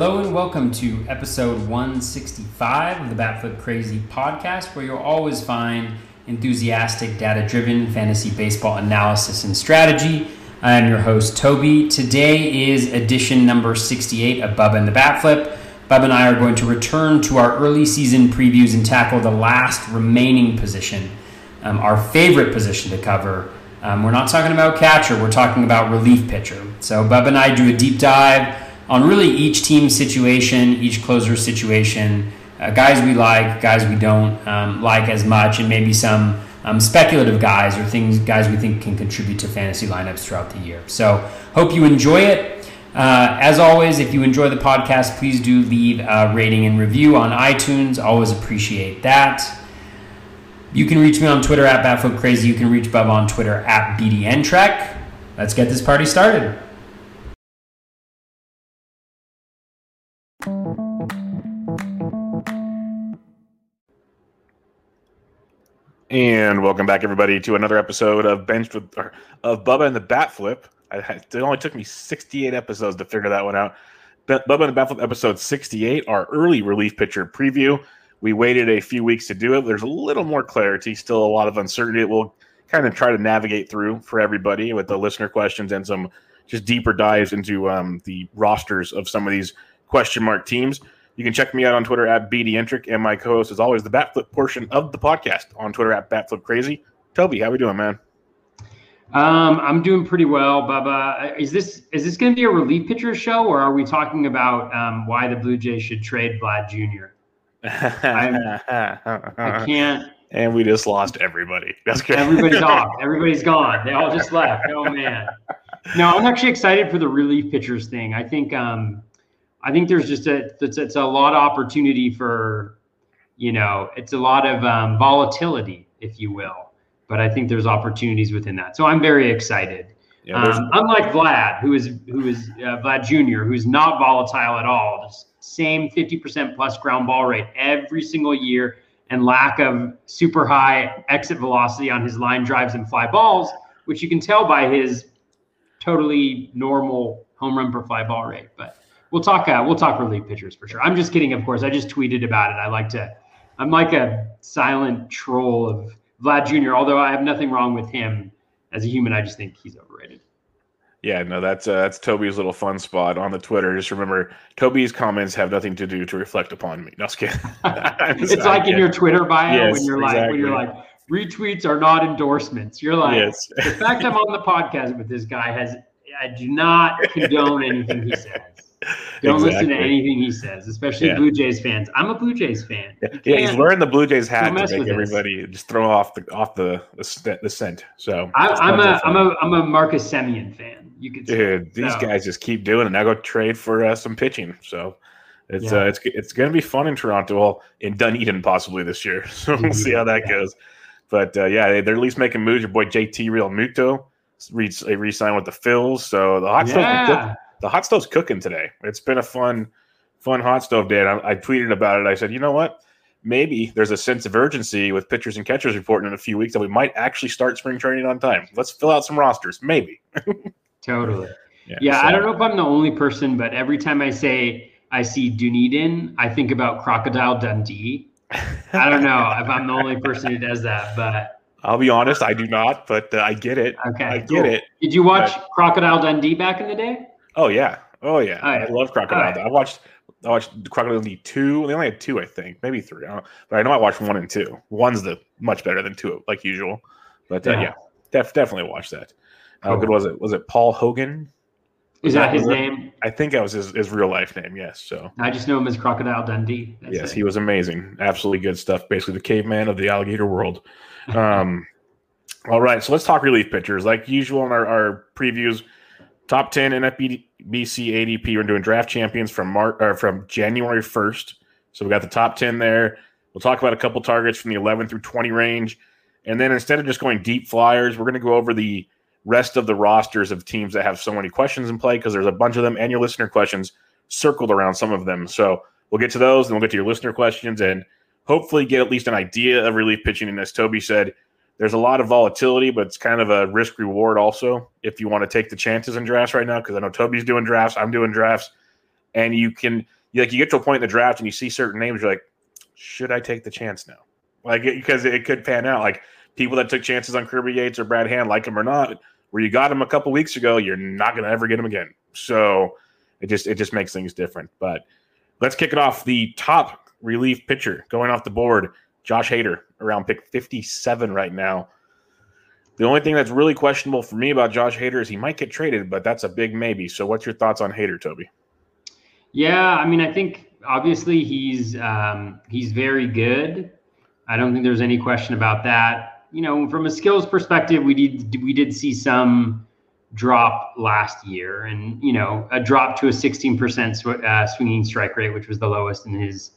Hello and welcome to episode 165 of the Batflip Crazy podcast, where you'll always find enthusiastic, data driven fantasy baseball analysis and strategy. I am your host, Toby. Today is edition number 68 of Bubba and the Batflip. Bubba and I are going to return to our early season previews and tackle the last remaining position, um, our favorite position to cover. Um, we're not talking about catcher, we're talking about relief pitcher. So, Bubba and I do a deep dive on really each team situation, each closer situation, uh, guys we like, guys we don't um, like as much, and maybe some um, speculative guys or things guys we think can contribute to fantasy lineups throughout the year. So hope you enjoy it. Uh, as always, if you enjoy the podcast, please do leave a rating and review on iTunes. Always appreciate that. You can reach me on Twitter at BatflipCrazy. You can reach Bub on Twitter at BDNTrek. Let's get this party started. And welcome back, everybody, to another episode of Benched with or, of Bubba and the Bat Flip. It only took me 68 episodes to figure that one out. But Bubba and the Bat Flip, episode 68, our early relief pitcher preview. We waited a few weeks to do it. There's a little more clarity, still a lot of uncertainty. We'll kind of try to navigate through for everybody with the listener questions and some just deeper dives into um, the rosters of some of these question mark teams. You can check me out on Twitter at BDentric, and my co-host is always the Batflip portion of the podcast on Twitter at Batflip Crazy. Toby, how are we doing, man? Um, I'm doing pretty well, Bubba. Is this is this going to be a relief pitcher show, or are we talking about um, why the Blue Jays should trade Vlad Jr.? I can't. And we just lost everybody. That's good. Everybody's off. Everybody's gone. They all just left. Oh man. No, I'm actually excited for the relief pitchers thing. I think um, I think there's just a it's, it's a lot of opportunity for, you know, it's a lot of um, volatility, if you will. But I think there's opportunities within that. So I'm very excited. Yeah, um, unlike Vlad, who is who is uh, Vlad Jr., who's not volatile at all, just same 50% plus ground ball rate every single year, and lack of super high exit velocity on his line drives and fly balls, which you can tell by his totally normal home run per fly ball rate. But we'll talk. Uh, we'll talk relief pitchers for sure. I'm just kidding, of course. I just tweeted about it. I like to. I'm like a silent troll of Vlad Jr. Although I have nothing wrong with him as a human, I just think he's overrated. Yeah, no, that's uh, that's Toby's little fun spot on the Twitter. Just remember, Toby's comments have nothing to do to reflect upon me. No, just kidding. it's like in your Twitter bio yes, when you're exactly. like when you're like retweets are not endorsements. You're like yes. the fact I'm on the podcast with this guy has I do not condone anything he says. Don't exactly. listen to anything he says, especially yeah. Blue Jays fans. I'm a Blue Jays fan. Yeah, he's wearing the Blue Jays hat to make everybody just throw off the off the the, the scent. So I, am a I'm a I'm a Marcus Semien fan. You could dude. These so. guys just keep doing it. Now go trade for uh, some pitching. So it's yeah. uh, it's it's going to be fun in Toronto, well, in Dunedin possibly this year. So we'll see how that goes. But uh, yeah, they're at least making moves. Your boy JT Realmuto re re-signed with the Phils, so the hot stuff the hot stove's cooking today. It's been a fun, fun hot stove day. And I, I, tweeted about it. I said, you know what? Maybe there's a sense of urgency with pitchers and catchers reporting in a few weeks that we might actually start spring training on time. Let's fill out some rosters. Maybe. totally. Yeah, yeah so. I don't know if I'm the only person, but every time I say I see Dunedin, I think about Crocodile Dundee. I don't know if I'm the only person who does that, but I'll be honest, I do not, but uh, I get it. Okay, I get cool. it. Did you watch but, Crocodile Dundee back in the day? Oh yeah, oh yeah. I love Crocodile. Right. I watched I watched Crocodile Dundee two. They only had two, I think, maybe three. I but I know I watched one and two. One's the much better than two, like usual. But uh, yeah, yeah def, definitely watch that. How good was it? Was it Paul Hogan? Is that, that his name? I think that was his, his real life name. Yes. So I just know him as Crocodile Dundee. That's yes, it. he was amazing. Absolutely good stuff. Basically, the caveman of the alligator world. Um, all right, so let's talk relief pitchers. Like usual in our, our previews, top 10 NFBC ADP. We're doing draft champions from March or from January 1st. So we got the top 10 there. We'll talk about a couple targets from the 11 through 20 range. And then instead of just going deep flyers, we're going to go over the rest of the rosters of teams that have so many questions in play because there's a bunch of them and your listener questions circled around some of them. So we'll get to those and we'll get to your listener questions and hopefully get at least an idea of relief pitching. And as Toby said, there's a lot of volatility, but it's kind of a risk reward also if you want to take the chances in drafts right now. Because I know Toby's doing drafts, I'm doing drafts. and you can like you get to a point in the draft and you see certain names, you're like, should I take the chance now? Like because it, it could pan out. Like people that took chances on Kirby Yates or Brad Hand, like him or not, where you got him a couple weeks ago, you're not to ever get him again. So it just it just makes things different. But let's kick it off. The top relief pitcher going off the board, Josh Hader, around pick 57 right now. The only thing that's really questionable for me about Josh Hader is he might get traded, but that's a big maybe. So, what's your thoughts on Hader, Toby? Yeah, I mean, I think obviously he's um, he's very good. I don't think there's any question about that. You know, from a skills perspective, we did we did see some drop last year, and you know, a drop to a 16% sw- uh, swinging strike rate, which was the lowest in his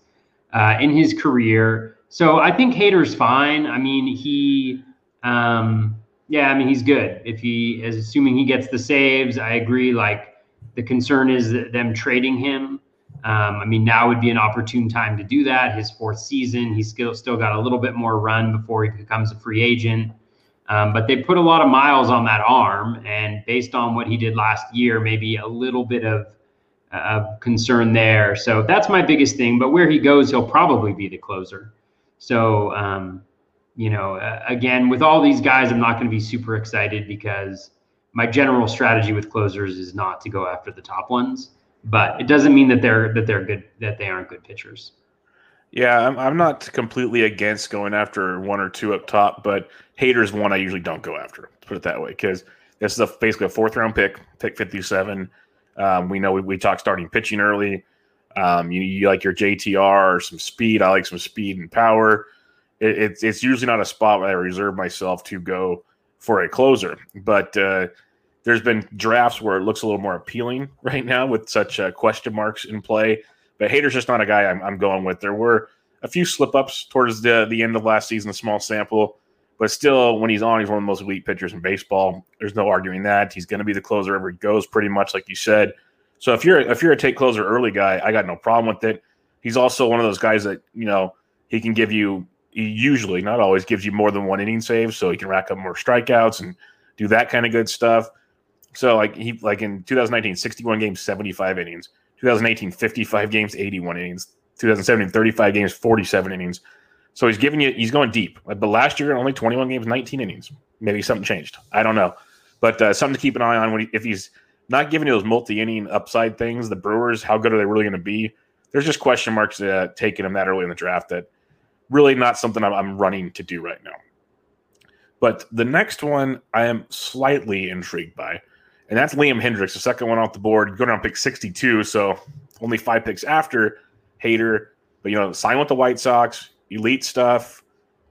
uh, in his career. So I think Hader's fine. I mean, he. Um, yeah, I mean he's good. If he is assuming he gets the saves, I agree. Like the concern is them trading him. Um, I mean now would be an opportune time to do that. His fourth season, he's still still got a little bit more run before he becomes a free agent. Um, but they put a lot of miles on that arm, and based on what he did last year, maybe a little bit of uh, concern there. So that's my biggest thing. But where he goes, he'll probably be the closer. So um, you know, uh, again, with all these guys, I'm not going to be super excited because my general strategy with closers is not to go after the top ones. But it doesn't mean that they're that they're good that they aren't good pitchers. Yeah, I'm, I'm not completely against going after one or two up top, but Hader's one I usually don't go after. Put it that way, because this is a, basically a fourth round pick, pick 57. Um, we know we, we talked starting pitching early. Um, you, you like your JTR or some speed. I like some speed and power it, it's it's usually not a spot where I reserve myself to go for a closer. But uh, there's been drafts where it looks a little more appealing right now with such uh, question marks in play. But Hader's just not a guy I'm, I'm going with. There were a few slip ups towards the the end of last season, a small sample. But still, when he's on, he's one of the most elite pitchers in baseball. There's no arguing that. He's going to be the closer he goes, pretty much like you said. So if you're if you're a take closer early guy, I got no problem with it. He's also one of those guys that you know he can give you he usually, not always, gives you more than one inning save, so he can rack up more strikeouts and do that kind of good stuff. So like he like in 2019, 61 games, 75 innings. 2018, 55 games, 81 innings. 2017, 35 games, 47 innings. So he's giving you he's going deep. But last year, only 21 games, 19 innings. Maybe something changed. I don't know. But uh, something to keep an eye on when he, if he's not giving you those multi-inning upside things. The Brewers, how good are they really going to be? There's just question marks uh, taking him that early in the draft that really not something I'm, I'm running to do right now. But the next one I am slightly intrigued by, and that's Liam Hendriks, the second one off the board, going around pick 62, so only five picks after Hader. But you know, sign with the White Sox, elite stuff.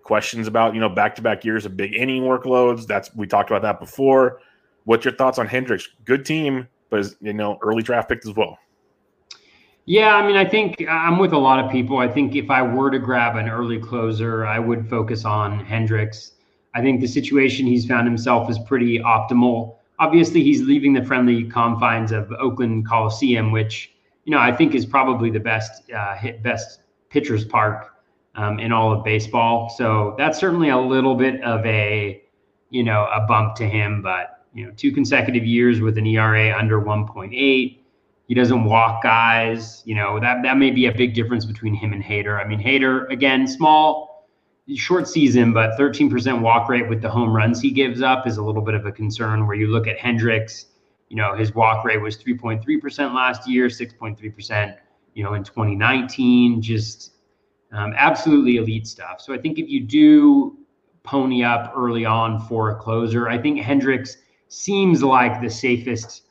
Questions about you know back to back years of big inning workloads. That's we talked about that before. What's your thoughts on Hendriks? Good team, but you know early draft pick as well. Yeah, I mean, I think I'm with a lot of people. I think if I were to grab an early closer, I would focus on Hendriks. I think the situation he's found himself is pretty optimal. Obviously, he's leaving the friendly confines of Oakland Coliseum, which you know I think is probably the best uh, hit best pitchers park um, in all of baseball. So that's certainly a little bit of a you know a bump to him. But you know, two consecutive years with an ERA under 1.8 he doesn't walk guys. You know, that that may be a big difference between him and Hader. I mean, Hader, again, small, short season, but 13% walk rate with the home runs he gives up is a little bit of a concern where you look at Hendriks, you know, his walk rate was 3.3% last year, 6.3%, you know, in 2019, just um, absolutely elite stuff. So I think if you do pony up early on for a closer, I think Hendriks seems like the safest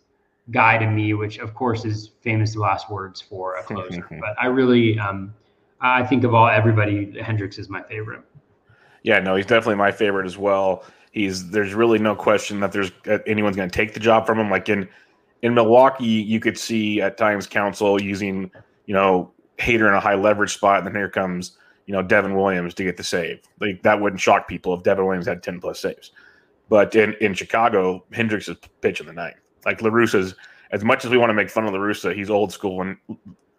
guy to me, which of course is famous last words for a closer. but I really, um, I think of all everybody, Hendriks is my favorite. Yeah, no, he's definitely my favorite as well. He's there's really no question that there's uh, anyone's going to take the job from him. Like in in Milwaukee, you could see at times Counsell using you know Hader in a high leverage spot, and then here comes you know Devin Williams to get the save. Like that wouldn't shock people if Devin Williams had ten plus saves. But in in Chicago, Hendriks is pitching the ninth. Like La Russa's, as much as we want to make fun of La Russa, he's old school, and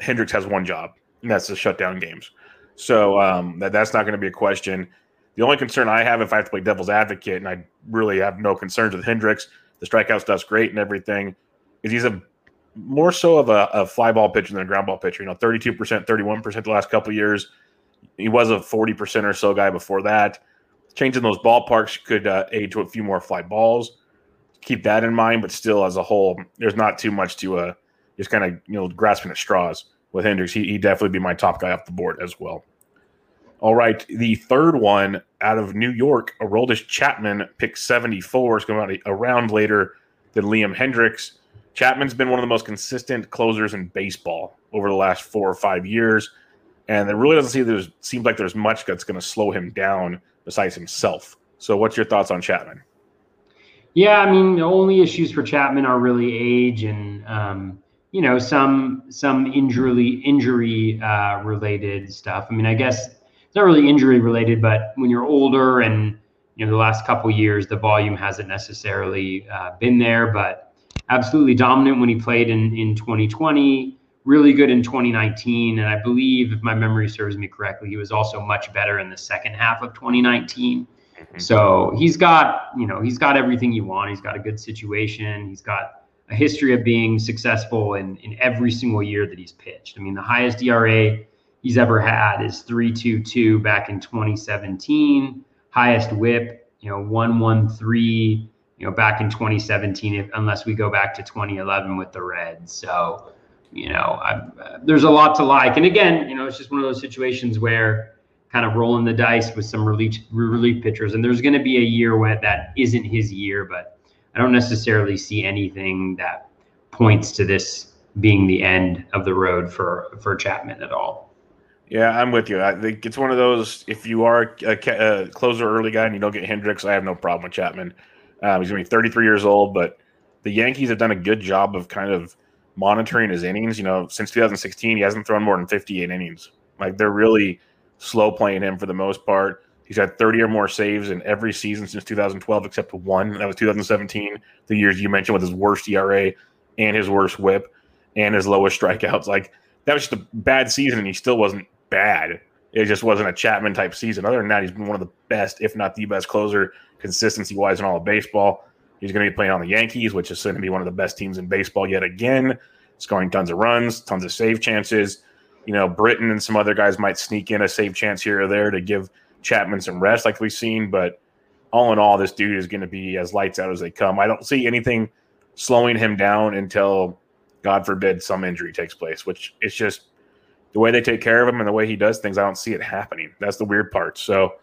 Hendriks has one job, and that's to shut down games. So um, that that's not going to be a question. The only concern I have, if I have to play devil's advocate, and I really have no concerns with Hendriks, the strikeout stuff's great and everything, is he's a more so of a, a fly ball pitcher than a ground ball pitcher. You know, 32%, 31% the last couple years. He was a 40% or so guy before that. Changing those ballparks could uh, aid to a few more fly balls. Keep that in mind, but still, as a whole, there's not too much to uh, just kind of you know grasping at straws with Hendriks. He, he'd definitely be my top guy off the board as well. All right, the third one out of New York, Aroldis Chapman, pick 74, is going to round later than Liam Hendriks. Chapman's been one of the most consistent closers in baseball over the last four or five years, and it really doesn't seem there's seems like there's much that's going to slow him down besides himself. So, what's your thoughts on Chapman? Yeah, I mean, the only issues for Chapman are really age and um, you know some some injury injury uh, related stuff. I mean, I guess it's not really injury related, but when you're older and you know the last couple years, the volume hasn't necessarily uh, been there, but absolutely dominant when he played in in 2020. Really good in 2019, and I believe, if my memory serves me correctly, he was also much better in the second half of 2019. Mm-hmm. So he's got, you know, he's got everything you want. He's got a good situation. He's got a history of being successful in, in every single year that he's pitched. I mean, the highest ERA he's ever had is 3.22 back in 2017. Highest WHIP, you know, 113, you know, back in 2017, if, unless we go back to 2011 with the Reds. So, you know, uh, there's a lot to like. And again, you know, it's just one of those situations where kind of rolling the dice with some relief relief pitchers, and there's going to be a year where that isn't his year, but I don't necessarily see anything that points to this being the end of the road for for Chapman at all. Yeah, I'm with you. I think it's one of those. If you are a, a closer early guy and you don't get Hendriks, I have no problem with Chapman. Um, he's going to be 33 years old, but the Yankees have done a good job of kind of monitoring his innings. You know, since 2016, he hasn't thrown more than 58 innings. Like they're really slow playing him for the most part. He's had 30 or more saves in every season since 2012, except one. That was 2017, the years you mentioned with his worst ERA and his worst whip and his lowest strikeouts. Like, that was just a bad season, and he still wasn't bad. It just wasn't a Chapman type season. Other than that, he's been one of the best, if not the best closer, consistency wise in all of baseball. He's going to be playing on the Yankees, which is going to be one of the best teams in baseball yet again, scoring tons of runs, tons of save chances. You know, Britton and some other guys might sneak in a save chance here or there to give Chapman some rest, like we've seen. But all in all, this dude is going to be as lights out as they come. I don't see anything slowing him down until, God forbid, some injury takes place, which is just the way they take care of him and the way he does things. I don't see it happening. That's the weird part. So,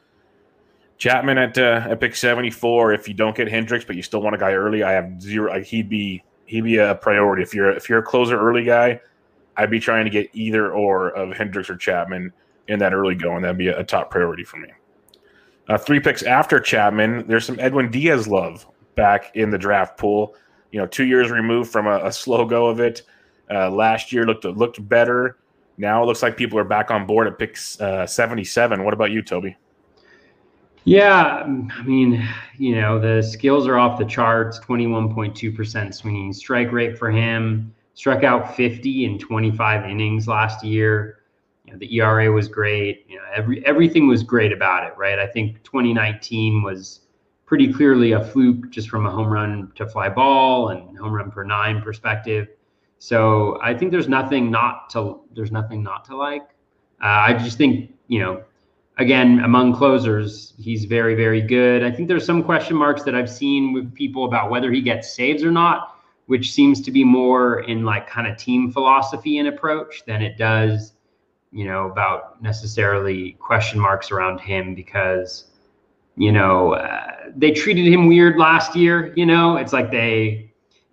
Chapman at uh, at pick seventy four. If you don't get Hendriks, but you still want a guy early, I have zero. Like he'd be he'd be a priority. If you're if you're a closer early guy, I'd be trying to get either or of Hendriks or Chapman in that early going. That'd be a, top priority for me. Uh, three picks after Chapman, there's some Edwin Diaz love back in the draft pool. You know, two years removed from a, a slow go of it. Uh, last year looked looked better. Now it looks like people are back on board at pick uh, 77. What about you, Toby? Yeah, I mean, you know, the skills are off the charts 21.2% swinging strike rate for him, struck out 50 in 25 innings last year. You know, the ERA was great. You know, every everything was great about it, right? I think 2019 was pretty clearly a fluke just from a home run to fly ball and home run per nine perspective. So I think there's nothing not to there's nothing not to like. Uh, I just think you know, again among closers, he's very very good. I think there's some question marks that I've seen with people about whether he gets saves or not, which seems to be more in like kind of team philosophy and approach than it does you know, about necessarily question marks around him because, you know, uh, they treated him weird last year. You know, it's like they,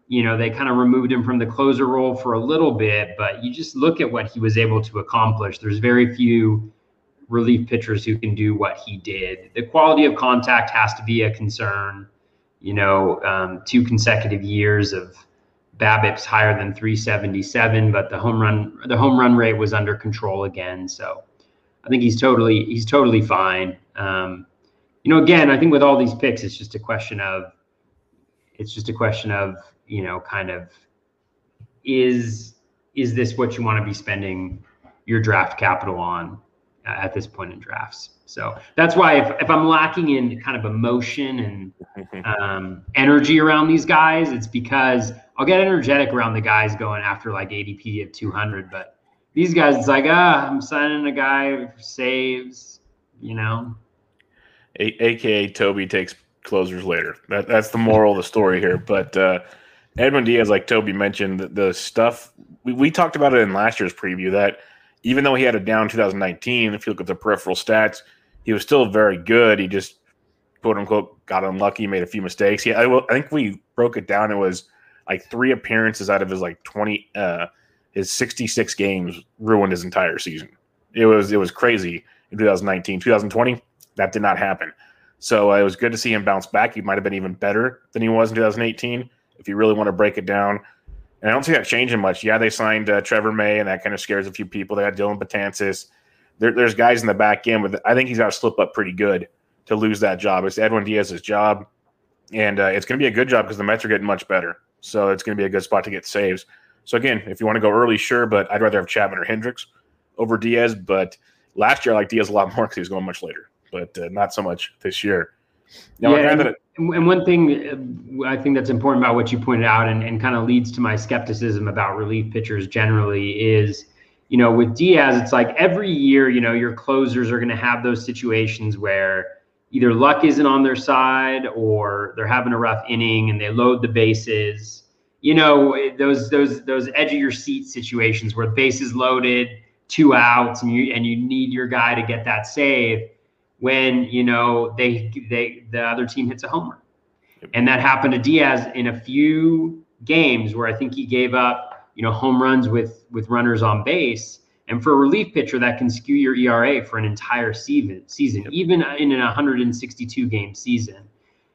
you know, they kind of removed him from the closer role for a little bit, but you just look at what he was able to accomplish. There's very few relief pitchers who can do what he did. The quality of contact has to be a concern. You know, um, two consecutive years of BABIP's higher than 377, but the home run the home run rate was under control again. So I think he's totally he's totally fine. Um, you know, again, I think with all these picks, it's just a question of it's just a question of you know, kind of is is this what you want to be spending your draft capital on at this point in drafts? So that's why if, if I'm lacking in kind of emotion and um, energy around these guys. It's because I'll get energetic around the guys going after like ADP of 200, but these guys, it's like, ah, I'm signing a guy for saves, you know. A- AKA Toby takes closers later. That, that's the moral of the story here. But uh, Edwin Diaz, like Toby mentioned, the, the stuff we, we talked about it in last year's preview that even though he had a down 2019, if you look at the peripheral stats, he was still very good. He just quote unquote got unlucky, made a few mistakes. Yeah, I, I think we broke it down. It was like three appearances out of his like 20, uh, his 66 games ruined his entire season. It was it was crazy in 2019. 2020, that did not happen. So uh, it was good to see him bounce back. He might have been even better than he was in 2018 if you really want to break it down. And I don't see that changing much. Yeah, they signed uh, Trevor May, and that kind of scares a few people. They had Dellin Betances. There, there's guys in the back end, but I think he's got to slip up pretty good to lose that job. It's Edwin Diaz's job, and uh, it's going to be a good job because the Mets are getting much better. So it's going to be a good spot to get saves. So again, if you want to go early, sure, but I'd rather have Chapman or Hendriks over Diaz. But last year I liked Diaz a lot more because he was going much later, but uh, not so much this year. Now, yeah, and, and, one thing uh, I think that's important about what you pointed out and, and kind of leads to my skepticism about relief pitchers generally is, you know, with Diaz, it's like every year, you know, your closers are going to have those situations where either luck isn't on their side or they're having a rough inning and they load the bases. You know those those those edge of your seat situations where the bases loaded, two outs, and you and you need your guy to get that save when you know they they the other team hits a homer, and that happened to Diaz in a few games where I think he gave up you know home runs with with runners on base. And for a relief pitcher, that can skew your ERA for an entire season, season, even in a 162 game season.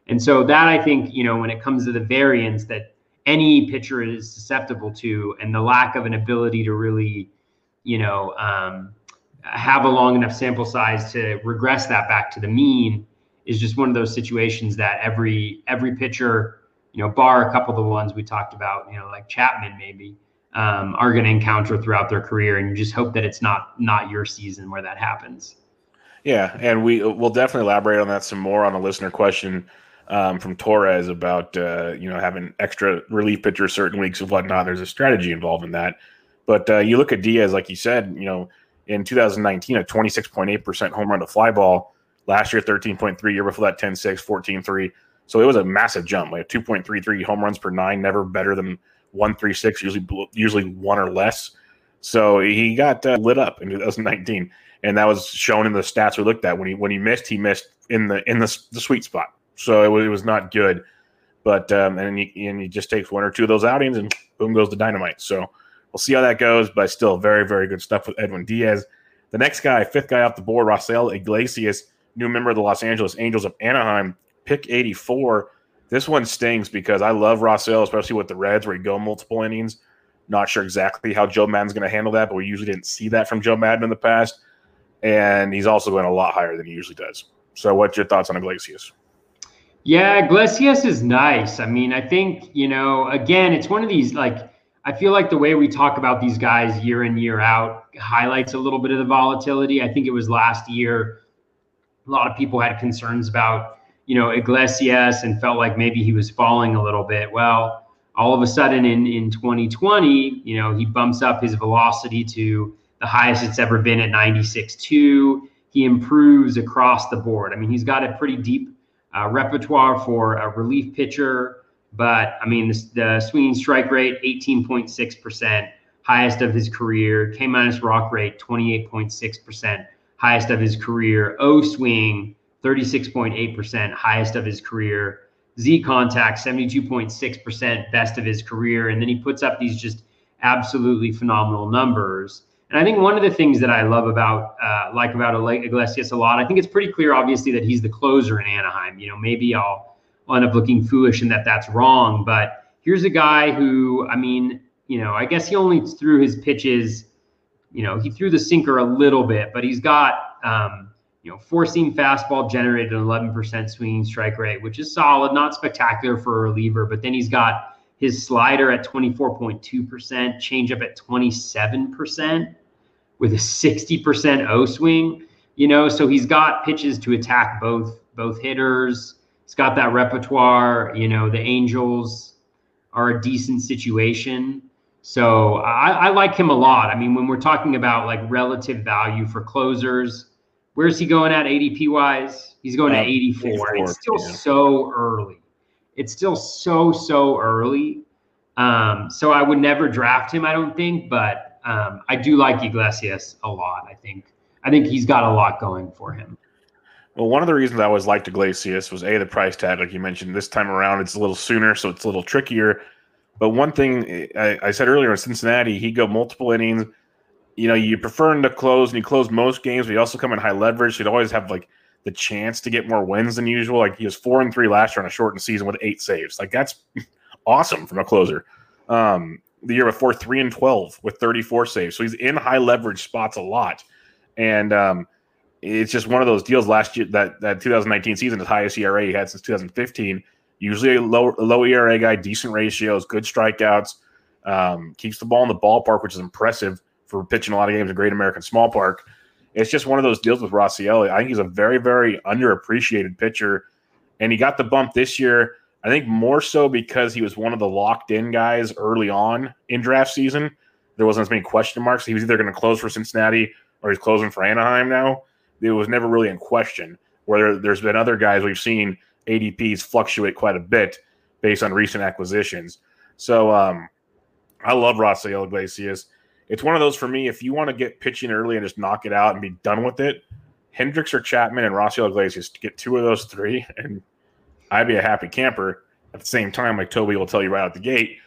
And so that I think, you know, when it comes to the variance that any pitcher is susceptible to, and the lack of an ability to really, you know, um, have a long enough sample size to regress that back to the mean is just one of those situations that every every pitcher, you know, bar a couple of the ones we talked about, you know, like Chapman maybe, um, are going to encounter throughout their career, and you just hope that it's not not your season where that happens. Yeah, and we will definitely elaborate on that some more on a listener question um, from Torres about uh, you know having extra relief pitchers certain weeks and whatnot. There's a strategy involved in that. But uh, you look at Diaz, like you said, you know, in 2019, a 26.8% home run to fly ball. Last year, 13.3. Year before that, 10.6, 14.3. So it was a massive jump, like 2.33 home runs per nine, never better than 136, usually usually one or less. So he got uh, lit up in 2019, and that was shown in the stats we looked at. When he when he missed, he missed in the in the, the sweet spot. So it was, it was not good. But um, and he, and he just takes one or two of those outings and boom goes the dynamite. So we'll see how that goes. But still, very very good stuff with Edwin Diaz. The next guy, fifth guy off the board, Raisel Iglesias, new member of the Los Angeles Angels of Anaheim, pick 84. This one stings because I love Raisel, especially with the Reds where he go multiple innings. Not sure exactly how Joe Maddon's going to handle that, but we usually didn't see that from Joe Maddon in the past. And he's also going a lot higher than he usually does. So, what's your thoughts on Iglesias? Yeah, Iglesias is nice. I mean, I think, you know, again, it's one of these like I feel like the way we talk about these guys year in, year out highlights a little bit of the volatility. I think it was last year. A lot of people had concerns about, you know, Iglesias and felt like maybe he was falling a little bit. Well, all of a sudden in, in 2020, you know, he bumps up his velocity to the highest it's ever been at 96.2. He improves across the board. I mean, he's got a pretty deep uh, repertoire for a relief pitcher. But I mean, the, the swinging strike rate, 18.6%, highest of his career. K minus walk rate, 28.6%, highest of his career. O swing, 36.8%, highest of his career. Z contact, 72.6%, best of his career. And then he puts up these just absolutely phenomenal numbers. And I think one of the things that I love about, uh, like about Iglesias a lot, I think it's pretty clear, obviously, that he's the closer in Anaheim. You know, maybe I'll, End up looking foolish and that that's wrong, but here's a guy who, I mean, you know, I guess he only threw his pitches, you know, he threw the sinker a little bit, but he's got, um, you know, four seam fastball generated an 11% swinging strike rate, which is solid, not spectacular for a reliever, but then he's got his slider at 24.2%, changeup at 27% with a 60% O swing, you know, so he's got pitches to attack both both hitters, He's got that repertoire. You know, the Angels are a decent situation. So I, I like him a lot. I mean, when we're talking about like relative value for closers, where's he going at ADP wise? He's going uh, at 84. 84 it's still yeah. so early. It's still so, so early. Um, so I would never draft him, I don't think, but um, I do like Iglesias a lot. I think I think he's got a lot going for him. Well, one of the reasons I always liked Iglesias was a the price tag, like you mentioned. This time around, it's a little sooner, so it's a little trickier. But one thing I, I said earlier in Cincinnati, he'd go multiple innings. You know, you prefer him to close, and he closed most games, but he also come in high leverage. He'd always have like the chance to get more wins than usual. Like he was four and three last year on a shortened season with eight saves. Like that's awesome from a closer. Um, the year before, three and twelve with thirty-four saves. So he's in high leverage spots a lot, and um, it's just one of those deals. Last year, that that 2019 season, the highest ERA he had since 2015. Usually a low low ERA guy, decent ratios, good strikeouts, um, keeps the ball in the ballpark, which is impressive for pitching a lot of games in Great American Small Park. It's just one of those deals with Raisel. I think he's a very, very underappreciated pitcher, and he got the bump this year. I think more so because he was one of the locked in guys early on in draft season. There wasn't as many question marks. He was either going to close for Cincinnati or he's closing for Anaheim now. It was never really in question. Where there's been other guys we've seen ADPs fluctuate quite a bit based on recent acquisitions. So um, I love Raisel Iglesias. It's one of those for me. If you want to get pitching early and just knock it out and be done with it, Hendriks or Chapman and Raisel Iglesias get two of those three, and I'd be a happy camper. At the same time, like Toby will tell you right out the gate,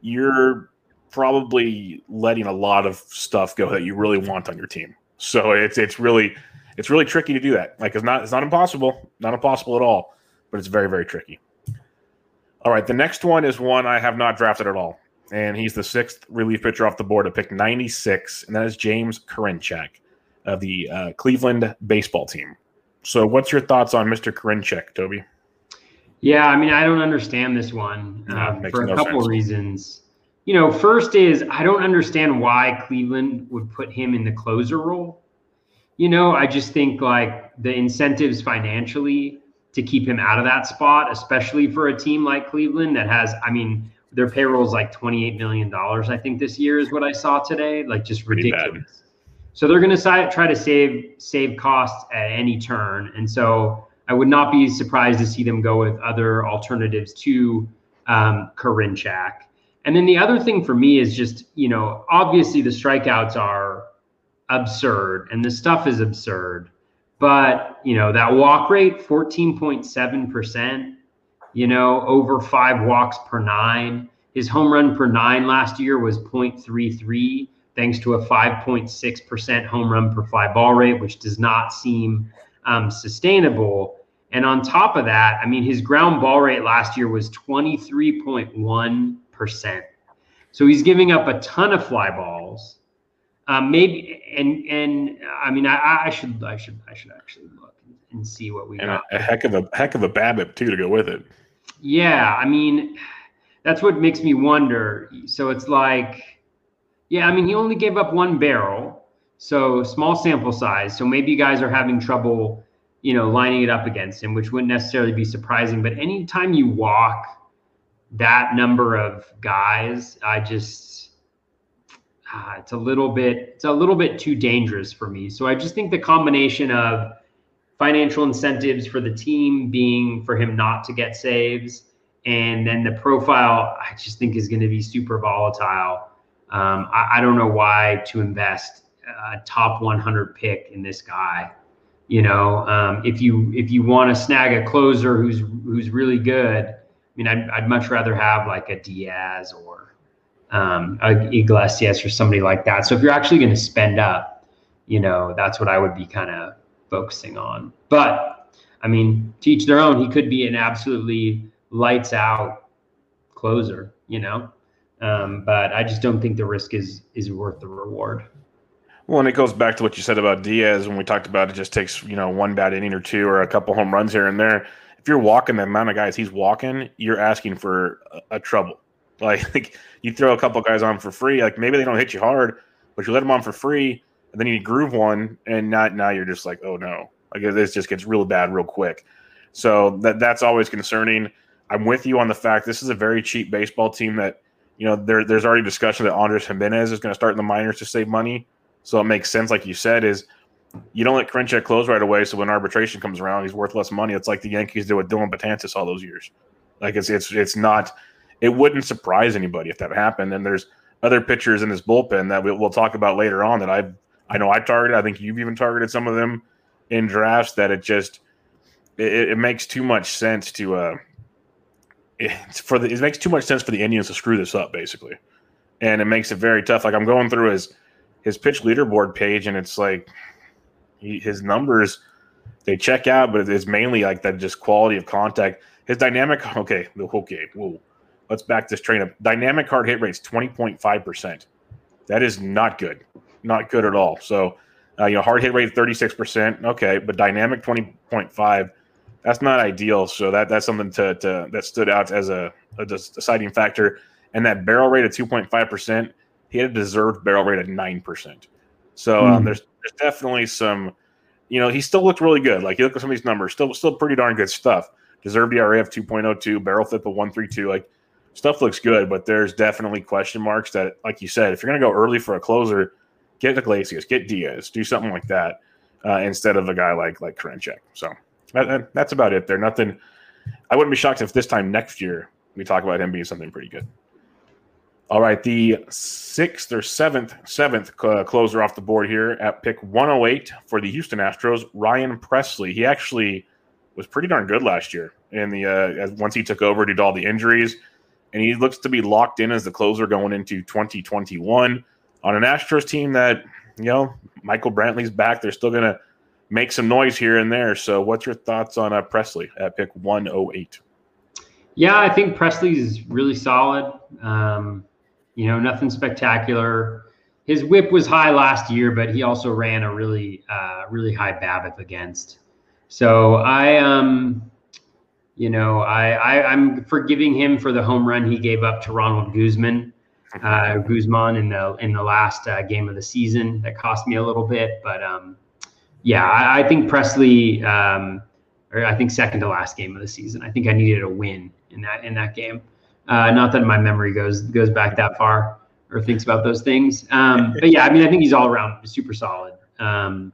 you're probably letting a lot of stuff go that you really want on your team. So it's it's really it's really tricky to do that. Like it's not it's not impossible, not impossible at all but it's very, very tricky. All right, the next one is one I have not drafted at all. And he's the sixth relief pitcher off the board to pick 96, and that is James Karinchak of the uh, Cleveland baseball team. So, what's your thoughts on Mr. Karinchak, Toby? Yeah, I mean, I don't understand this one uh, for a no couple sense. reasons. You know, first is I don't understand why Cleveland would put him in the closer role. You know, I just think like the incentives financially to keep him out of that spot, especially for a team like Cleveland that has, I mean, their payroll is like $28 million, I think this year is what I saw today. Like just ridiculous. So they're going to try to save save costs at any turn. And so I would not be surprised to see them go with other alternatives to um, Karinchak. And then the other thing for me is just, you know, obviously the strikeouts are absurd and the stuff is absurd. But, you know, that walk rate, 14.7%, you know, over five walks per nine. His home run per nine last year was 0.33, thanks to a 5.6% home run per fly ball rate, which does not seem um, sustainable. And on top of that, I mean, his ground ball rate last year was 23.1%. So he's giving up a ton of fly balls. Um, maybe and and I mean I, I should I should I should actually look and see what we and got. A, a heck of a heck of a BABIP too to go with it. Yeah, I mean that's what makes me wonder. So it's like, yeah, I mean he only gave up one barrel, so small sample size. So maybe you guys are having trouble, you know, lining it up against him, which wouldn't necessarily be surprising. But anytime you walk that number of guys, I just uh, it's a little bit it's a little bit too dangerous for me. So I just think the combination of financial incentives for the team being for him not to get saves, and then the profile I just think is going to be super volatile. Um, I, I, don't know why to invest a top 100 pick in this guy. You know, um, if you if you want to snag a closer who's who's really good, I mean, I'd, I'd much rather have like a Diaz or um, Iglesias or somebody like that. So if you're actually going to spend up, you know, that's what I would be kind of focusing on. But I mean, teach their own. He could be an absolutely lights out closer, you know. Um, but I just don't think the risk is is worth the reward. Well, and it goes back to what you said about Diaz when we talked about it just takes, you know, one bad inning or two or a couple home runs here and there. If you're walking the amount of guys he's walking, you're asking for a, a trouble. Like, like you throw a couple guys on for free, like maybe they don't hit you hard, but you let them on for free, and then you groove one, and not now you're just like, oh no, like this just gets real bad real quick. So that that's always concerning. I'm with you on the fact this is a very cheap baseball team that, you know, there, there's already discussion that Andres Gimenez is going to start in the minors to save money. So it makes sense, like you said, is you don't let Karinchak close right away. So when arbitration comes around, he's worth less money. It's like the Yankees did with Dellin Betances all those years. Like it's it's it's not. It wouldn't surprise anybody if that happened. And there's other pitchers in this bullpen that we'll, talk about later on that I I know I targeted. I think you've even targeted some of them in drafts. That it just it, it makes too much sense to uh it's for the it makes too much sense for the Indians to screw this up basically, and it makes it very tough. Like I'm going through his his pitch leaderboard page, and it's like he, his numbers they check out, but it's mainly like that just quality of contact. His dynamic, okay, okay, whoa, let's back this train up. Dynamic hard hit rate's twenty point five percent. That is not good, not good at all. So, uh, you know, hard hit rate thirty six percent, okay, but dynamic twenty point five that's not ideal. So that that's something to, to that stood out as a, a deciding factor. And that barrel rate of two point five percent, he had a deserved barrel rate of nine percent. So um, hmm. there's there's definitely some, you know, he still looked really good. Like you look at some of these numbers, still still pretty darn good stuff. Deserved ERA of two point oh two, barrel flip of one three two. Like stuff looks good, but there's definitely question marks that, like you said, if you're gonna go early for a closer, get Iglesias, get Diaz, do something like that uh, instead of a guy like like Karinchak. So that, that's about it. There, nothing. I wouldn't be shocked if this time next year we talk about him being something pretty good. All right, the sixth or seventh seventh uh, closer off the board here at pick 108 for the Houston Astros, Ryan Pressly. He actually was pretty darn good last year in the uh, once he took over due to all the injuries, and he looks to be locked in as the closer going into 2021 on an Astros team that you know Michael Brantley's back. They're still gonna make some noise here and there. So, what's your thoughts on uh, Pressly at pick 108? Yeah, I think Pressly's really solid. Um, you know, nothing spectacular. His whip was high last year, but he also ran a really, uh, really high BABIP against. So I, um, you know, I, I am forgiving him for the home run he gave up to Ronald Guzman, uh, Guzman in the in the last uh, game of the season. That cost me a little bit, but um, yeah, I, I think Pressly, um, or I think second to last game of the season. I think I needed a win in that in that game. Uh, not that my memory goes goes back that far or thinks about those things. Um, but yeah, I mean, I think he's all around super solid. Um,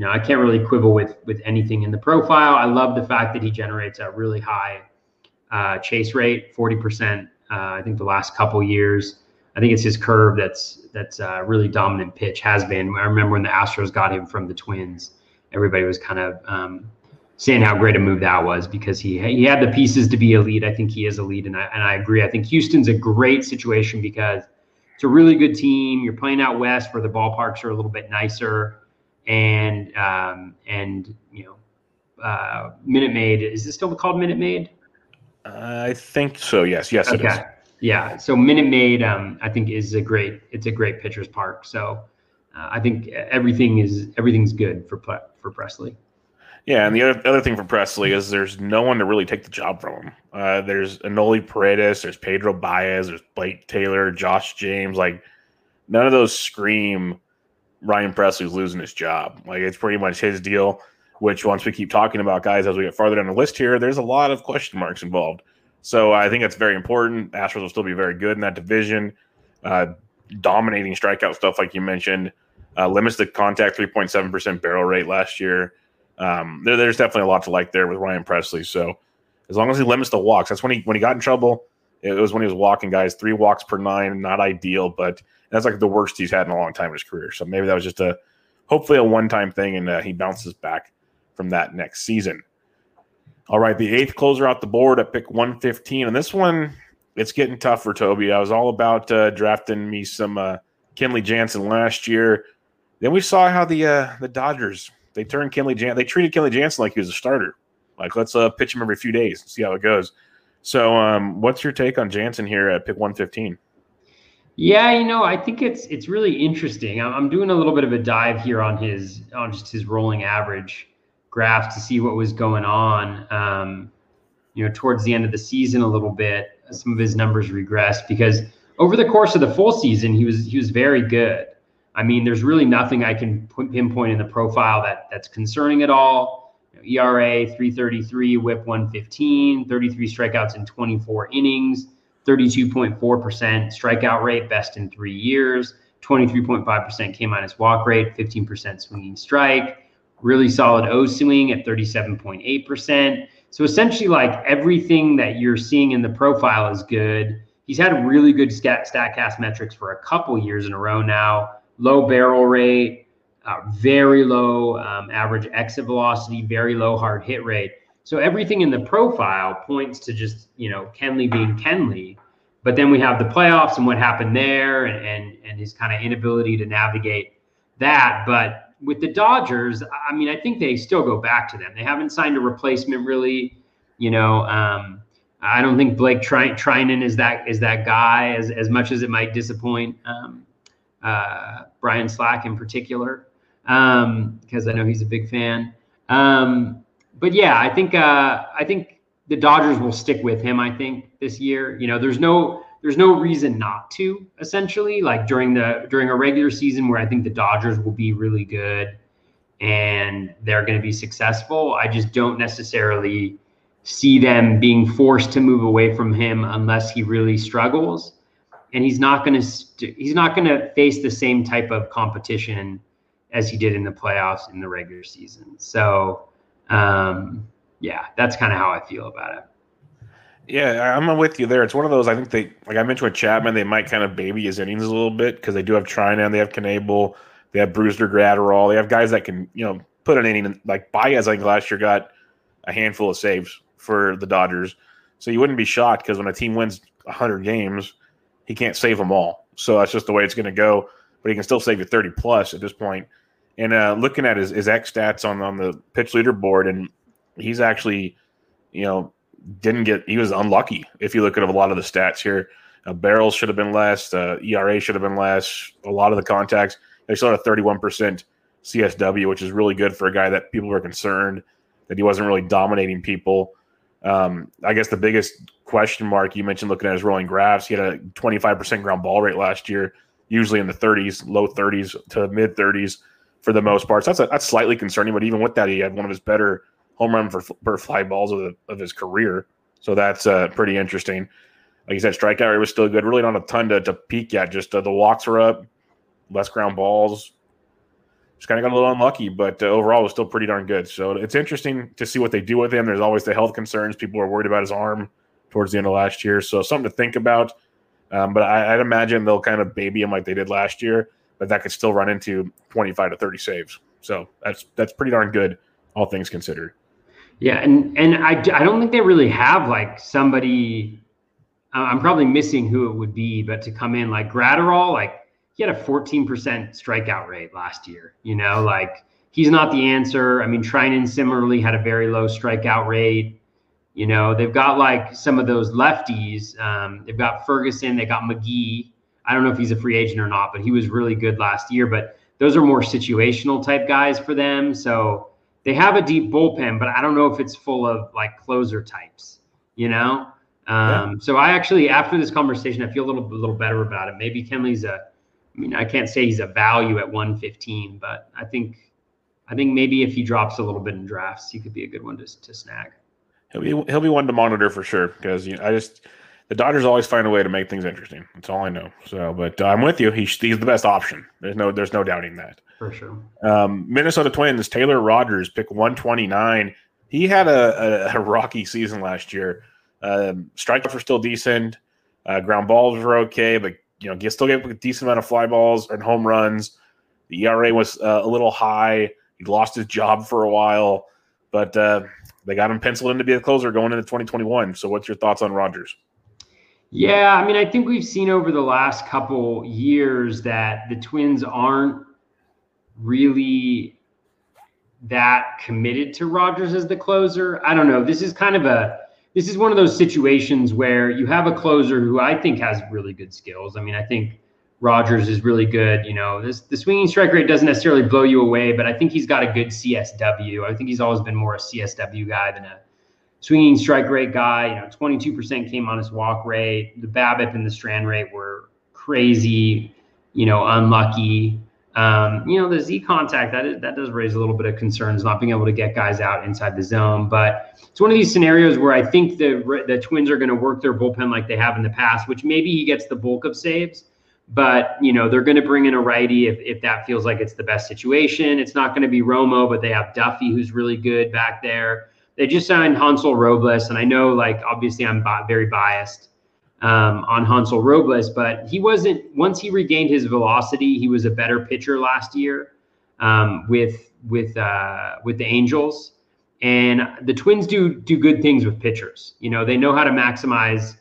you know, I can't really quibble with with anything in the profile. I love the fact that he generates a really high uh, chase rate, forty percent. Uh, I think the last couple years. I think it's his curve that's that's a really dominant pitch has been. I remember when the Astros got him from the Twins, everybody was kind of um, saying how great a move that was because he he had the pieces to be elite. I think he is elite, and I and I agree. I think Houston's a great situation because it's a really good team. You're playing out west where the ballparks are a little bit nicer, and um, and you know, uh, Minute Maid is this still called Minute Maid? I think so. Yes. Yes. Okay. Yeah. So Minute Maid, um, I think is a great. It's a great pitcher's park. So uh, I think everything is everything's good for for Pressly. Yeah, and the other other thing for Pressly is there's no one to really take the job from him. Uh, there's Enoli Paredes, there's Pedro Baez, there's Blake Taylor, Josh James. Like none of those scream Ryan Pressly's losing his job. Like it's pretty much his deal. Which once we keep talking about guys as we get farther down the list here, there's a lot of question marks involved. So I think that's very important. Astros will still be very good in that division, uh, dominating strikeout stuff like you mentioned. Uh, limits the contact 3.7% barrel rate last year. Um, there, there's definitely a lot to like there with Ryan Presley. So as long as he limits the walks, that's when he when he got in trouble. It was when he was walking guys three walks per nine, not ideal, but that's like the worst he's had in a long time in his career. So maybe that was just a hopefully a one time thing, and uh, he bounces back from that next season. All right, the eighth closer out the board at pick 115. And this one, it's getting tough for Toby. I was all about uh, drafting me some uh, Kenley Jansen last year. Then we saw how the uh, the Dodgers they turned Kenley Jansen. They treated Kenley Jansen like he was a starter. Like let's uh, pitch him every few days, see how it goes. So, um, what's your take on Jansen here at pick 115? Yeah, you know, I think it's it's really interesting. I'm, doing a little bit of a dive here on his on just his rolling average graph to see what was going on. Um, you know, towards the end of the season, a little bit, some of his numbers regressed because over the course of the full season, he was he was very good. I mean, there's really nothing I can pinpoint in the profile that that's concerning at all. ERA 333, whip 115, 33 strikeouts in 24 innings, 32.4% strikeout rate, best in three years, 23.5% K minus walk rate, 15% swinging strike, really solid O swing at 37.8%. So essentially, like everything that you're seeing in the profile is good. He's had really good stat, StatCast metrics for a couple years in a row now. Low barrel rate, uh, very low um, average exit velocity, very low hard hit rate. So everything in the profile points to just you know Kenley being Kenley. But then we have the playoffs and what happened there, and and, and his kind of inability to navigate that. But with the Dodgers, I mean, I think they still go back to them. They haven't signed a replacement really. You know, um, I don't think Blake Tri- Treinen is that is that guy as as much as it might disappoint um, uh, Brian Slack in particular because um, I know he's a big fan. Um, but yeah, I think uh, I think the Dodgers will stick with him. I think this year, you know, there's no there's no reason not to. Essentially, like during the during a regular season where I think the Dodgers will be really good and they're going to be successful. I just don't necessarily see them being forced to move away from him unless he really struggles and he's not going to he's not going to face the same type of competition as he did in the playoffs in the regular season. So, um, yeah, that's kind of how I feel about it. Yeah, I'm with you there. It's one of those. I think they, like I mentioned with Chapman, they might kind of baby his innings a little bit because they do have Treinen, they have Knebel, they have Brusdar Graterol, they have guys that can you know put an inning. Like Baez, I think last year got a handful of saves for the Dodgers, so you wouldn't be shocked because when a team wins 100 games, he can't save them all. So that's just the way it's going to go. But he can still save you 30 plus at this point. And uh, looking at his, his X stats on, on the pitch leaderboard, and he's actually, you know, didn't get, he was unlucky if you look at a lot of the stats here. Uh, barrels should have been less, uh, ERA should have been less. A lot of the contacts, they still had a 31% CSW, which is really good for a guy that people were concerned that he wasn't really dominating people. Um, I guess the biggest question mark you mentioned looking at his rolling graphs, he had a 25% ground ball rate last year, usually in the 30s, low 30s to mid 30s for the most part. So that's a, that's slightly concerning. But even with that, he had one of his better home run for, per fly balls of, the, of his career. So that's uh, pretty interesting. Like you said, strikeout rate was still good. Really not a ton to, to peak yet. Just uh, the walks were up, less ground balls. Just kind of got a little unlucky, but uh, overall was still pretty darn good. So it's interesting to see what they do with him. There's always the health concerns. People are worried about his arm towards the end of last year. So something to think about. Um, but I, would imagine they'll kind of baby him like they did last year but that could still run into 25 to 30 saves. So that's that's pretty darn good, all things considered. Yeah, and and I, I don't think they really have like somebody. I'm probably missing who it would be, but to come in like Graterol, like he had a 14% strikeout rate last year. You know, like he's not the answer. I mean, Treinen similarly had a very low strikeout rate. You know, they've got like some of those lefties. Um, they've got Ferguson, they got McGee, I don't know if he's a free agent or not, but he was really good last year. But those are more situational type guys for them. So they have a deep bullpen, but I don't know if it's full of like closer types, you know? Um, yeah. So I actually, after this conversation, I feel a little, a little better about it. Maybe Kenley's a, I mean, I can't say he's a value at 115, but I think, I think maybe if he drops a little bit in drafts, he could be a good one to, to snag. He'll be, he'll be one to monitor for sure because you know, I just the Dodgers always find a way to make things interesting. That's all I know. So, but uh, I'm with you. He's, he's the best option. There's no there's no doubting that. For sure. Um, Minnesota Twins Taylor Rogers pick 129. He had a, a, a rocky season last year. Um, strikeouts were still decent. Uh, ground balls were okay, but you know, he still get a decent amount of fly balls and home runs. The ERA was uh, a little high. He lost his job for a while, but uh, they got him penciled in to be a closer going into 2021. So, what's your thoughts on Rogers? Yeah, I mean, I think we've seen over the last couple years that the Twins aren't really that committed to Rogers as the closer. I don't know. This is kind of a this is one of those situations where you have a closer who I think has really good skills. I mean, I think Rogers is really good. You know, this the swinging strike rate doesn't necessarily blow you away, but I think he's got a good CSW. I think he's always been more a CSW guy than a swinging strike rate guy. You know, 22% K minus walk rate. The BABIP and the strand rate were crazy, you know, unlucky. Um, you know, the Z contact that is, that does raise a little bit of concerns, not being able to get guys out inside the zone. But it's one of these scenarios where I think the the Twins are going to work their bullpen like they have in the past, which maybe he gets the bulk of saves. But you know they're going to bring in a righty if, if that feels like it's the best situation. It's not going to be Romo, but they have Duffey, who's really good back there. They just signed Hansel Robles, and I know like obviously I'm bi- very biased um, on Hansel Robles, but he wasn't. Once he regained his velocity, he was a better pitcher last year um, with with uh, with the Angels. And the Twins do do good things with pitchers. You know, they know how to maximize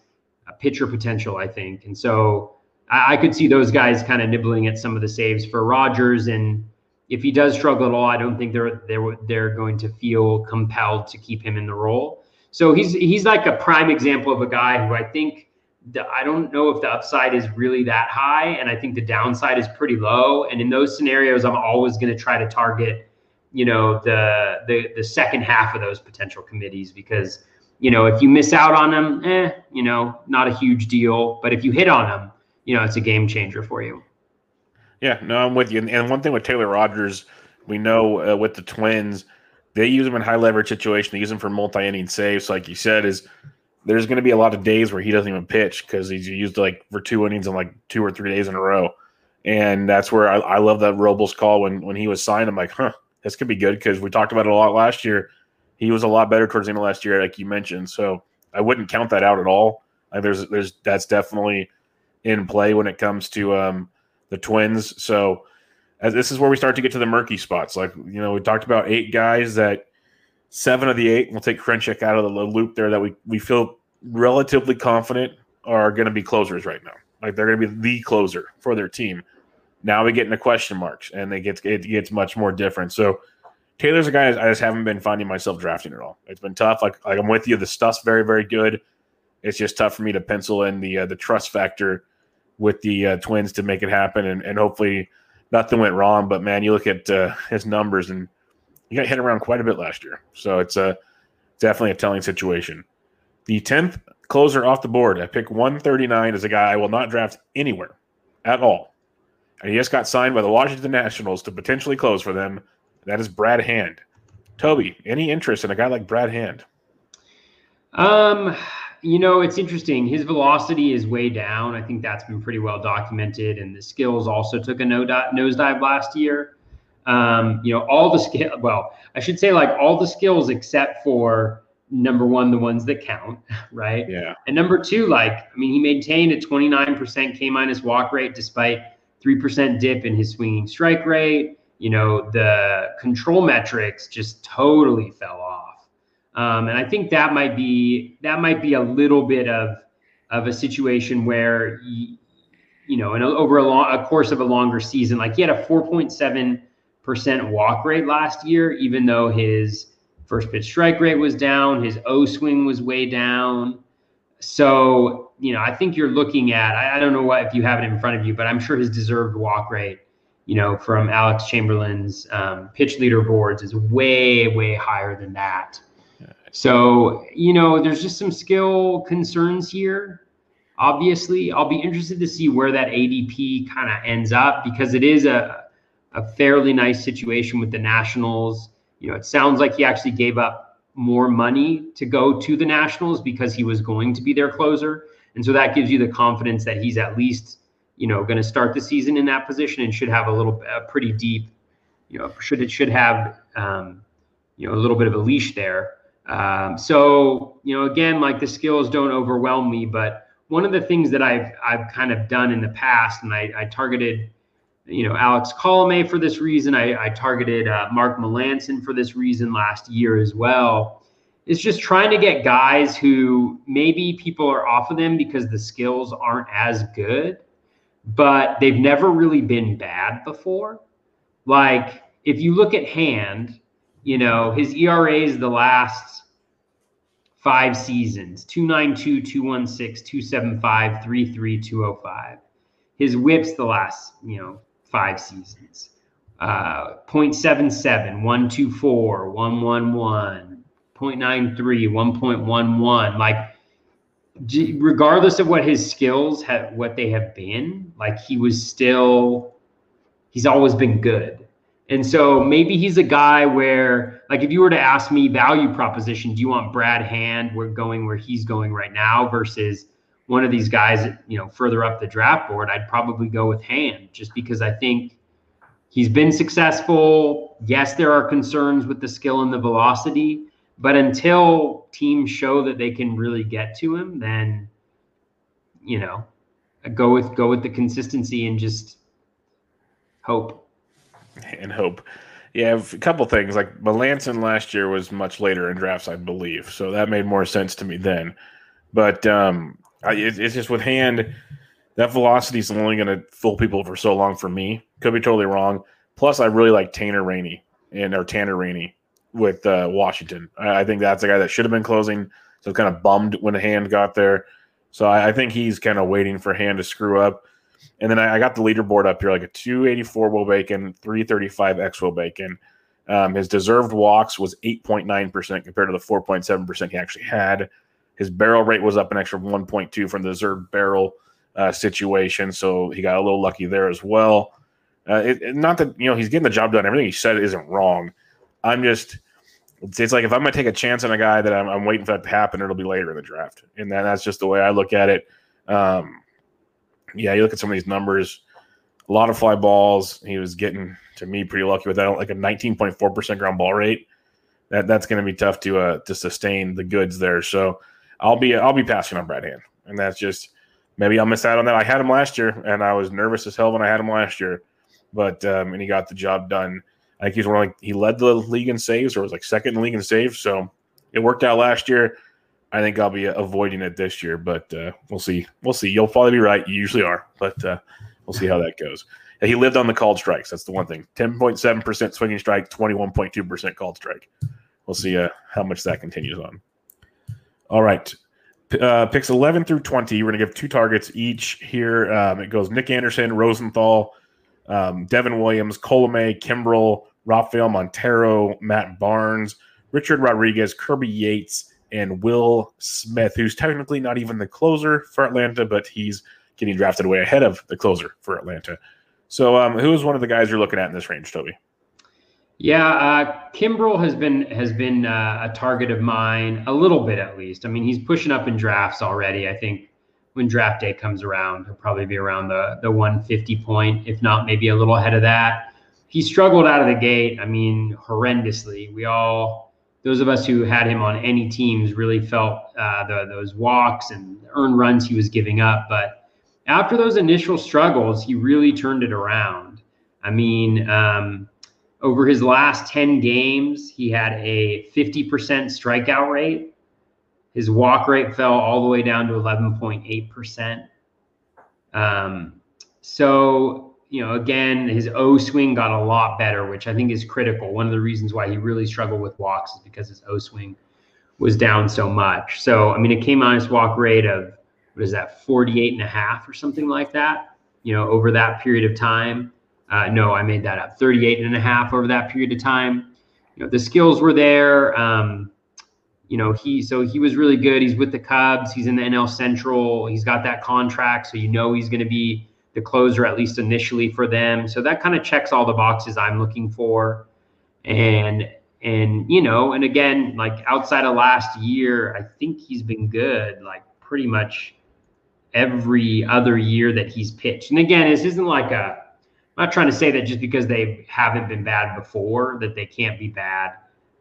pitcher potential. I think, and so I, I could see those guys kind of nibbling at some of the saves for Rogers. And if he does struggle at all, I don't think they're they're they're going to feel compelled to keep him in the role. So he's he's like a prime example of a guy who I think the, I don't know if the upside is really that high, and I think the downside is pretty low. And in those scenarios, I'm always going to try to target, you know, the the the second half of those potential committees because, you know, if you miss out on them, eh, you know, not a huge deal. But if you hit on them, you know, it's a game changer for you. Yeah, no, I'm with you. And one thing with Taylor Rogers, we know uh, with the Twins, they use him in high leverage situation. They use him for multi inning saves, like you said, is there's going to be a lot of days where he doesn't even pitch because he's used like for two innings in like two or three days in a row. And that's where I, I love that Robles call when when he was signed. I'm like, huh, this could be good because we talked about it a lot last year. He was a lot better towards the end of last year, like you mentioned. So I wouldn't count that out at all. Like there's there's that's definitely in play when it comes to um, the Twins. So as this is where we start to get to the murky spots. Like you know, we talked about eight guys that seven of the eight. We'll take Karinchak out of the loop there that we, we feel relatively confident are going to be closers right now. Like they're going to be the closer for their team. Now we get into question marks, and it gets it gets much more different. So Taylor's a guy I just haven't been finding myself drafting at all. It's been tough. Like like I'm with you. The stuff's very very good. It's just tough for me to pencil in the uh, the trust factor with the uh, Twins to make it happen, and and hopefully nothing went wrong. But man, you look at uh, his numbers and he got hit around quite a bit last year. So it's a definitely a telling situation. The 10th closer off the board at pick 139 is a guy I will not draft anywhere at all. And he just got signed by the Washington Nationals to potentially close for them. That is Brad Hand. Toby, any interest in a guy like Brad Hand? Um, you know, it's interesting. His velocity is way down. I think that's been pretty well documented, and the skills also took a no dot, nosedive last year. Um, you know, all the skill. Well, I should say like all the skills except for number one, the ones that count, right? Yeah. And number two, like I mean, he maintained a 29% K minus walk rate despite three percent dip in his swinging strike rate. You know, the control metrics just totally fell off, um, and I think that might be that might be a little bit of of a situation where. He, you know, in a, over a, long, a course of a longer season, like he had a 4.7 percent walk rate last year, even though his first pitch strike rate was down, his O swing was way down. So, you know, I think you're looking at, I, I, don't know what if you have it in front of you, but I'm sure his deserved walk rate, you know, from Alex Chamberlain's um, pitch leaderboards is way, way higher than that. So, you know, there's just some skill concerns here. Obviously, I'll be interested to see where that ADP kind of ends up because it is a a fairly nice situation with the Nationals. You know, it sounds like he actually gave up more money to go to the Nationals because he was going to be their closer. And so that gives you the confidence that he's at least, you know, going to start the season in that position and should have a little, a pretty deep, you know, should it should have, um, you know, a little bit of a leash there. Um, so, you know, again, like the skills don't overwhelm me, but one of the things that I've I've kind of done in the past, and I, I targeted you know Alex Colome for this reason. I, I targeted uh, Mark Melancon for this reason last year as well. Is just trying to get guys who maybe people are off of them because the skills aren't as good, but they've never really been bad before. Like if you look at Hand, you know his ERAs the last five seasons 292 216 275 33 205 his whips the last you know five seasons. Uh, 0.77, 124, 111, 0.93, 1.11. Like, regardless of what his skills have, what they have been, like he was still, he's always been good. And so maybe he's a guy where, like, if you were to ask me value proposition, do you want Brad Hand? We're going where he's going right now versus one of these guys, you know, further up the draft board. I'd probably go with Hand just because I think he's been successful. Yes, there are concerns with the skill and the velocity, but until teams show that they can really get to him, then you know, go with go with the consistency and just hope and hope. Yeah, a couple things like Melancon last year was much later in drafts, I believe, so that made more sense to me then. But um, I, it, it's just with hand, that velocity is only going to fool people for so long. For me, could be totally wrong. Plus, I really like Tanner Rainey and or Tanner Rainey with uh, Washington. I, I, think that's a guy that should have been closing. So kind of bummed when hand got there. So I, I think he's kind of waiting for hand to screw up. And then I, I got the leaderboard up here like a 284 wOBAcon, 335 X wOBAcon. Um, his deserved walks was 8.9% compared to the 4.7% he actually had. His barrel rate was up an extra 1.2 from the deserved barrel uh, situation. So he got a little lucky there as well. Uh, it, it, not that, you know, he's getting the job done. Everything he said isn't wrong. I'm just, it's, it's like if I'm going to take a chance on a guy that I'm, I'm, waiting for that to happen, it'll be later in the draft. And then that's just the way I look at it. Um, yeah, you look at some of these numbers, a lot of fly balls. He was getting to me pretty lucky with that, like a 19.4% ground ball rate. That that's going to be tough to uh to sustain the goods there. So I'll be I'll be passing on Brad Hand, and that's just maybe I'll miss out on that. I had him last year, and I was nervous as hell when I had him last year, but um, and he got the job done. I think he's one like he led the league in saves, or was like second in league in saves. So it worked out last year. I think I'll be avoiding it this year, but uh, we'll see. We'll see. You'll probably be right. You usually are, but uh, we'll see how that goes. he lived on the called strikes. That's the one thing. Ten point seven percent swinging strike, twenty one point two percent called strike. We'll see uh, how much that continues on. All right, uh, picks eleven through twenty. We're gonna give two targets each here. Um, it goes Nick Anderson, Rosenthal, um, Devin Williams, Colomé, Kimbrel, Rafael Montero, Matt Barnes, Richard Rodriguez, Kirby Yates and Will Smith, who's technically not even the closer for Atlanta, but he's getting drafted way ahead of the closer for Atlanta. So, um, who is one of the guys you're looking at in this range, Toby? Yeah, uh, Kimbrel has been has been uh, a target of mine a little bit at least. I mean, he's pushing up in drafts already. I think when draft day comes around, he'll probably be around the the 150 point, if not maybe a little ahead of that. He struggled out of the gate. I mean, horrendously. We all those of us who had him on any teams really felt uh, the, those walks and earned runs he was giving up. But after those initial struggles, he really turned it around. I mean, um, over his last 10 games, he had a 50% strikeout rate. His walk rate fell all the way down to 11.8%. Um, so you know, again, his O swing got a lot better, which I think is critical. One of the reasons why he really struggled with walks is because his O swing was down so much. So, I mean, it K minus walk rate of, what is that, 48 and a half or something like that, you know, over that period of time. Uh, no, I made that up, 38 and a half over that period of time. You know, the skills were there. Um, you know, he, so he was really good. He's with the Cubs. He's in the NL Central. He's got that contract. So, you know, he's going to be, the closer, at least initially for them. So that kind of checks all the boxes I'm looking for. And and you know, and again, like outside of last year, I think he's been good, like pretty much every other year that he's pitched. And again, this isn't like a I'm not trying to say that just because they haven't been bad before that they can't be bad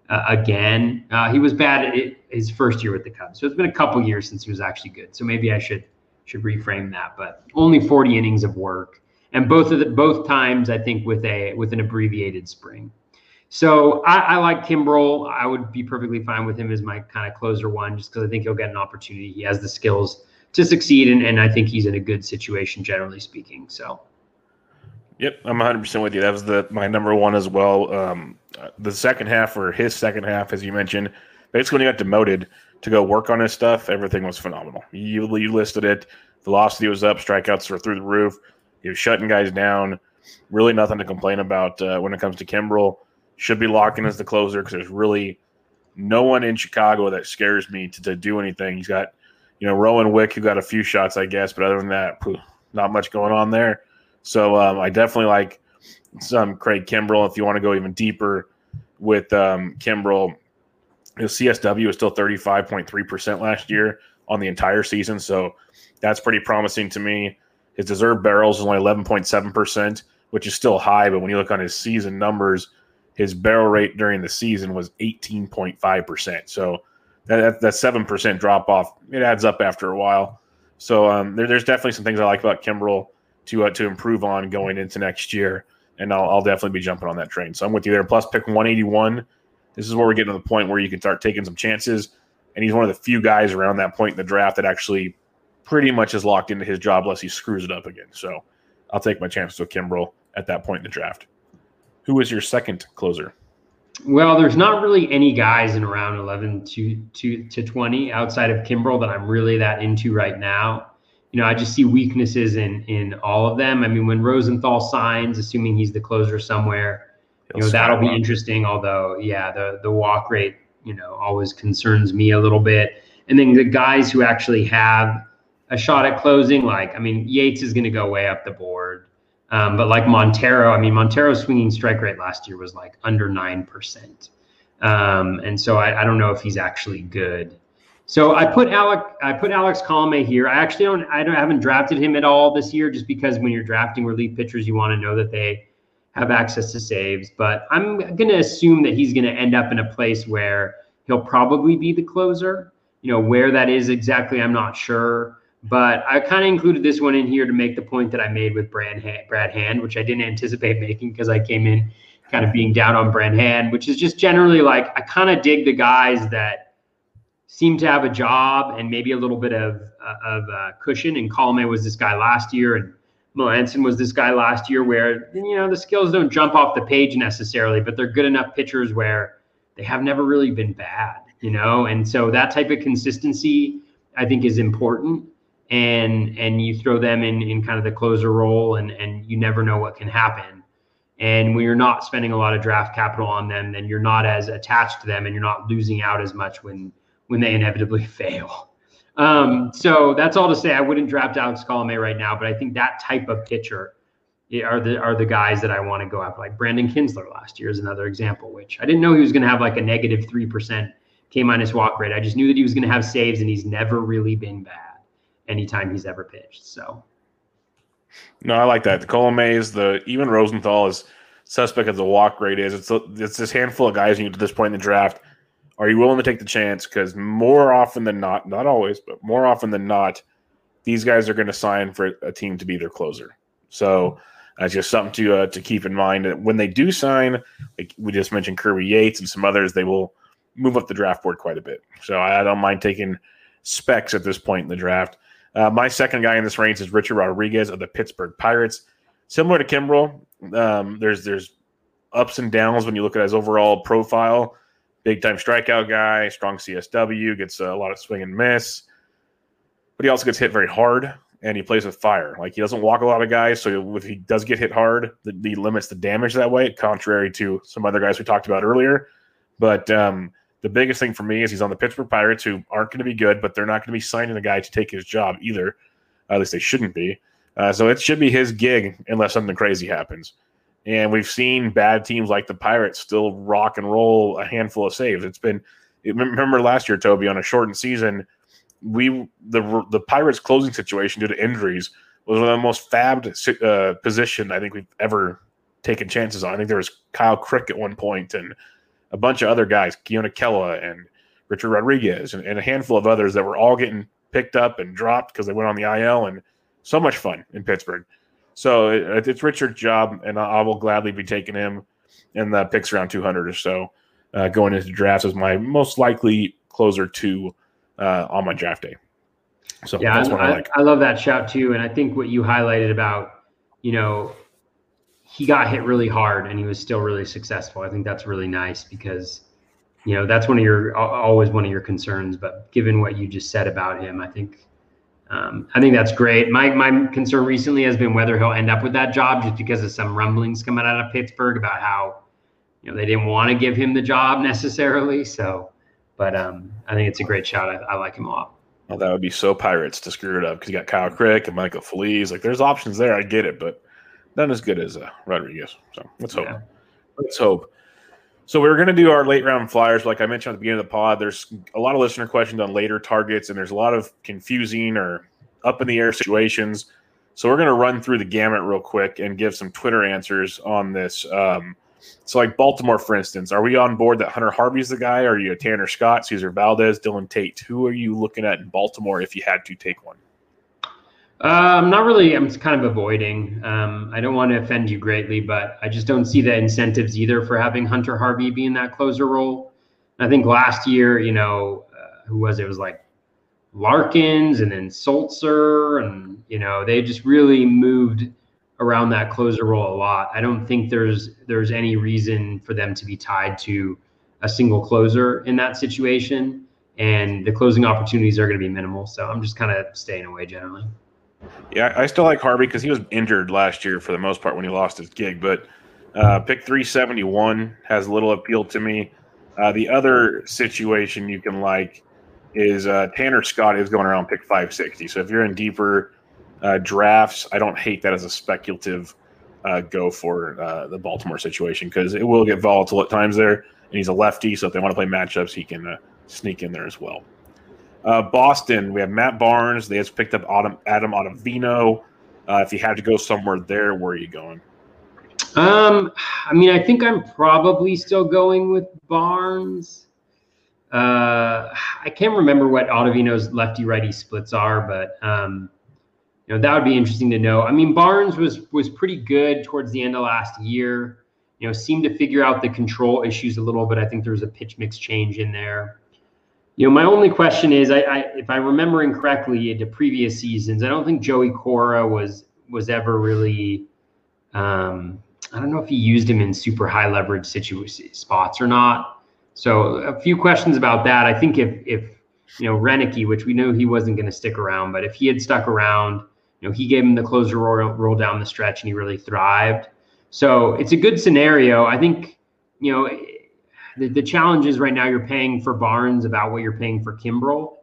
uh, again. Uh, he was bad his first year with the Cubs, so it's been a couple years since he was actually good. So maybe I should should reframe that. But only 40 innings of work, and both of the both times I think with a with an abbreviated spring. So I, I like Kimbrel. I would be perfectly fine with him as my kind of closer one, just because I think he'll get an opportunity. He has the skills to succeed, and, and I think he's in a good situation, generally speaking. So. Yep, I'm 100 percent with you. That was the my number one as well. Um, the second half, or his second half, as you mentioned, basically when he got demoted, to go work on his stuff, everything was phenomenal. You, you listed it. Velocity was up, strikeouts were through the roof. He was shutting guys down. Really nothing to complain about uh, when it comes to Kimbrel. Should be locking as the closer because there's really no one in Chicago that scares me to, to do anything. He's got, you know, Rowan Wick who got a few shots, I guess, but other than that, not much going on there. So um, I definitely like some Craig Kimbrel. If you want to go even deeper with um, Kimbrel, his CSW was still 35.3% last year on the entire season. So that's pretty promising to me. His deserved barrels is only 11.7%, which is still high. But when you look on his season numbers, his barrel rate during the season was 18.5%. So that, that, 7% drop off, it adds up after a while. So um, there, there's definitely some things I like about Kimbrel to uh, to improve on going into next year, and I'll, I'll definitely be jumping on that train. So I'm with you there. Plus, pick 181. This is where we're getting to the point where you can start taking some chances, and he's one of the few guys around that point in the draft that actually pretty much is locked into his job unless he screws it up again. So I'll take my chances with Kimbrel at that point in the draft. Who is your second closer? Well, there's not really any guys in around 11 to, to, to 20 outside of Kimbrel that I'm really that into right now. You know, I just see weaknesses in in all of them. I mean, when Rosenthal signs, assuming he's the closer somewhere, He'll you know, that'll be interesting. Although, yeah, the the walk rate, you know, always concerns me a little bit. And then the guys who actually have a shot at closing, like I mean, Yates is going to go way up the board. Um, but like Montero, I mean, Montero's swinging strike rate last year was like under 9%. Um, and so I, I, don't know if he's actually good. So I put Alec, I put Alex Colome here. I actually don't, I don't, I haven't drafted him at all this year just because when you're drafting relief pitchers, you want to know that they have access to saves. But I'm going to assume that he's going to end up in a place where he'll probably be the closer. You know, where that is exactly, I'm not sure. But I kind of included this one in here to make the point that I made with Brad Hand, which I didn't anticipate making because I came in kind of being down on Brad Hand, which is just generally like I kind of dig the guys that seem to have a job and maybe a little bit of uh, of uh, cushion. And Colome was this guy last year, and Melancon was this guy last year, where you know the skills don't jump off the page necessarily, but they're good enough pitchers where they have never really been bad, you know. And so that type of consistency, I think, is important. And and you throw them in in kind of the closer role and and you never know what can happen. And when you're not spending a lot of draft capital on them then you're not as attached to them and you're not losing out as much when when they inevitably fail um, so that's all to say i wouldn't draft alex colome right now but i think that type of pitcher are the are the guys that i want to go after like brandon Kintzler last year is another example which i didn't know he was going to have like a negative 3% k minus walk rate i just knew that he was going to have saves and he's never really been bad anytime he's ever pitched. So, no, I like that. The Colomes, the even Rosenthal is suspect as the walk rate is. It's it's this handful of guys you get to this point in the draft. Are you willing to take the chance? Because more often than not, not always, but more often than not, these guys are going to sign for a team to be their closer. So that's just something to uh, to keep in mind. When they do sign, like we just mentioned, Kirby Yates and some others, they will move up the draft board quite a bit. So I don't mind taking specs at this point in the draft. Uh, my second guy in this range is Richard Rodriguez of the Pittsburgh Pirates. Similar to Kimbrel, um, there's there's ups and downs when you look at his overall profile. Big time strikeout guy, strong CSW, gets a lot of swing and miss, but he also gets hit very hard and he plays with fire. Like he doesn't walk a lot of guys, so if he does get hit hard, he limits the damage that way, contrary to some other guys we talked about earlier. But um, the biggest thing for me is he's on the Pittsburgh Pirates, who aren't going to be good, but they're not going to be signing a guy to take his job either. at least they shouldn't be. Uh, so it should be his gig unless something crazy happens. And we've seen bad teams like the Pirates still rock and roll a handful of saves. It's been remember last year, Toby, on a shortened season, we the the Pirates closing situation due to injuries was one of the most fabbed uh, position I think we've ever taken chances on. I think there was Kyle Crick at one point and a bunch of other guys, Keone Kela and Richard Rodriguez, and, and, a handful of others that were all getting picked up and dropped because they went on the IL, and so much fun in Pittsburgh. So it, it's Richard's job, and I, I, will gladly be taking him in the picks around 200 or so uh, going into drafts as my most likely closer to uh, on my draft day. So yeah, that's what I, I like. I love that shout too, and I think what you highlighted about you know he got hit really hard and he was still really successful. I think that's really nice because you know that's one of your always one of your concerns. But given what you just said about him, I think um, I think that's great. My my concern recently has been whether he'll end up with that job just because of some rumblings coming out of Pittsburgh about how you know they didn't want to give him the job necessarily. So, but um, I think it's a great shot. I, I like him a lot. Well, that would be so Pirates to screw it up because you got Kyle Crick and Michael Feliz. Like, there's options there. I get it, but not as good as uh, Rodriguez. So let's hope. Yeah. Let's hope. So we are going to do our late round flyers, like I mentioned at the beginning of the pod. There's a lot of listener questions on later targets, and there's a lot of confusing or up in the air situations. So we're going to run through the gamut real quick and give some Twitter answers on this. Um, so, like Baltimore, for instance, are we on board that Hunter Harvey's the guy? Are you a Tanner Scott, Cesar Valdez, Dylan Tate? Who are you looking at in Baltimore if you had to take one? Um, not really. I'm kind of avoiding. Um, I don't want to offend you greatly, but I just don't see the incentives either for having Hunter Harvey be in that closer role. I think last year, you know, uh, who was it? it? was like Larkins and then Sulser, and you know, they just really moved around that closer role a lot. I don't think there's there's any reason for them to be tied to a single closer in that situation, and the closing opportunities are going to be minimal. So I'm just kind of staying away generally. Yeah, I still like Harvey because he was injured last year for the most part when he lost his gig. But uh, pick 371 has little appeal to me. Uh, the other situation you can like is uh, Tanner Scott is going around pick 560. So if you're in deeper uh, drafts, I don't hate that as a speculative uh, go for uh, the Baltimore situation because it will get volatile at times there. And he's a lefty, so if they want to play matchups, he can sneak in there as well. Uh, Boston, we have Matt Barnes. They just picked up Adam, Adam Ottavino. Uh, if you had to go somewhere there, where are you going? Um, I mean, I think I'm probably still going with Barnes. Uh, I can't remember what Ottavino's lefty righty splits are, but um, you know that would be interesting to know. I mean, Barnes was was pretty good towards the end of last year. You know, seemed to figure out the control issues a little bit. I think there was a pitch mix change in there. You know, my only question is, I, I if I'm remembering correctly, the previous seasons, I don't think Joey Cora was was ever really. Um, I don't know if he used him in super high leverage situation spots or not. So a few questions about that. I think if if you know Roenicke, which we knew he wasn't going to stick around, but if he had stuck around, you know, he gave him the closer role, role down the stretch, and he really thrived. So it's a good scenario. I think you know the, the challenge is right now you're paying for Barnes about what you're paying for Kimbrel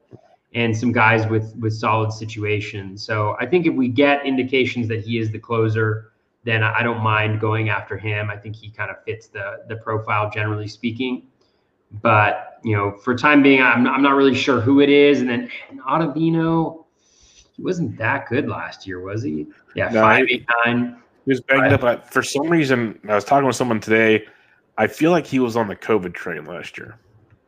and some guys with with solid situations. So I think if we get indications that he is the closer, then I don't mind going after him. I think he kind of fits the the profile generally speaking. But you know, for time being, I'm I'm not really sure who it is. And then and Ottavino, he wasn't that good last year, was he? Yeah, no, five eight nine. He was banged up. But for some reason, I was talking with someone today I feel like he was on the COVID train last year.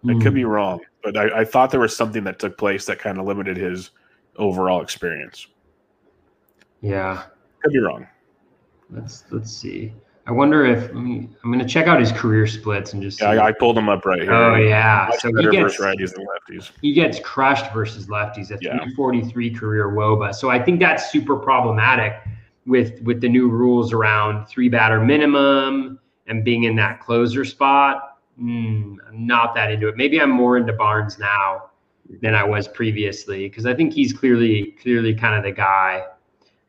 I mm. could be hmm. wrong, but I, I, thought there was something that took place that kind of limited his overall experience. Yeah, could be wrong. Let's let's see. I wonder if I'm going to check out his career splits and just. Yeah, I, I, pulled him up right here. Oh yeah, so he gets righties than lefties. He gets crushed versus lefties. A 343 career WOBA. So I think that's super problematic with with the new rules around three batter minimum and being in that closer spot, mm, I'm not that into it. Maybe I'm more into Barnes now than I was previously because I think he's clearly clearly kind of the guy.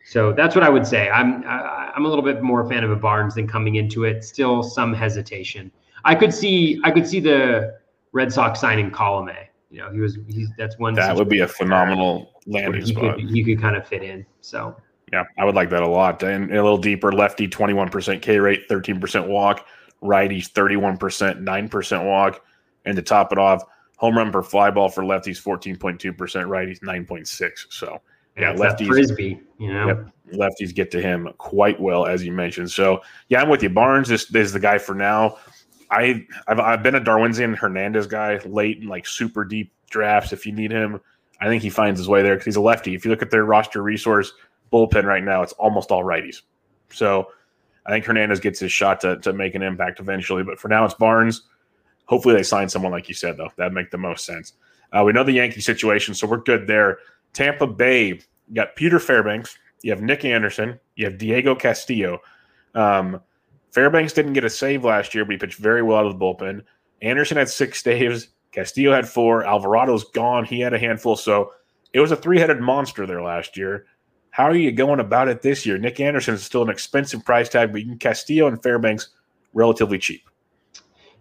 So that's what I would say. I'm I, I'm a little bit more a fan of a Barnes than coming into it. Still some hesitation. I could see I could see the Red Sox signing Colome. You know, he was he's that's one. That would be a phenomenal landing he spot. Could, he could kind of fit in. So yeah, I would like that a lot. And a little deeper, lefty 21% K rate, 13% walk, righties 31%, 9% walk. And to top it off, home run per fly ball for lefties 14.2%, righties 9.6. So, yeah, yeah lefties. Frisbee, you know. Yep, lefties get to him quite well, as you mentioned. So, yeah, I'm with you. Barnes is, is the guy for now. I, I've, I've been a Darwinzon Hernandez guy late in like super deep drafts. If you need him, I think he finds his way there because he's a lefty. If you look at their roster resource – bullpen right now, it's almost all righties. So I think Hernandez gets his shot to, to make an impact eventually. But for now, it's Barnes. Hopefully, they sign someone like you said, though. That'd make the most sense. Uh, we know the Yankee situation, so we're good there. Tampa Bay, you got Peter Fairbanks, you have Nick Anderson, you have Diego Castillo. Um, Fairbanks didn't get a save last year, but he pitched very well out of the bullpen. Anderson had six saves. Castillo had four. Alvarado's gone. He had a handful. So it was a three headed monster there last year. How are you going about it this year? Nick Anderson is still an expensive price tag, but you can Castillo and Fairbanks relatively cheap.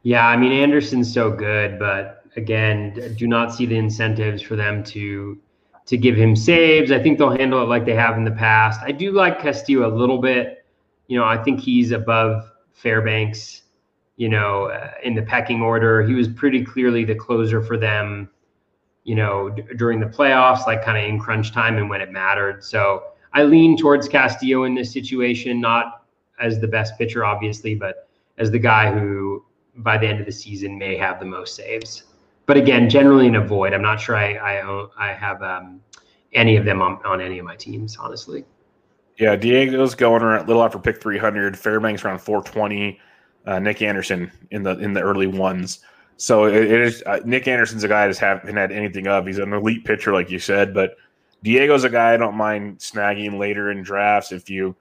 Yeah, I mean Anderson's so good, but again, do not see the incentives for them to to give him saves. I think they'll handle it like they have in the past. I do like Castillo a little bit. you know, I think he's above Fairbanks, you know, uh, in the pecking order. He was pretty clearly the closer for them, you know, d- during the playoffs, like kind of in crunch time and when it mattered. So I lean towards Castillo in this situation, not as the best pitcher, obviously, but as the guy who by the end of the season may have the most saves. But again, generally in a void. I'm not sure I I, I have um, any of them on, on any of my teams, honestly. Yeah, Diego's going around a little after pick 300. Fairbanks around 420. Uh, Nick Anderson in the in the early ones. So it, it is uh, Nick Anderson's a guy I just haven't had anything of. He's an elite pitcher, like you said, but Diego's a guy I don't mind snagging later in drafts if you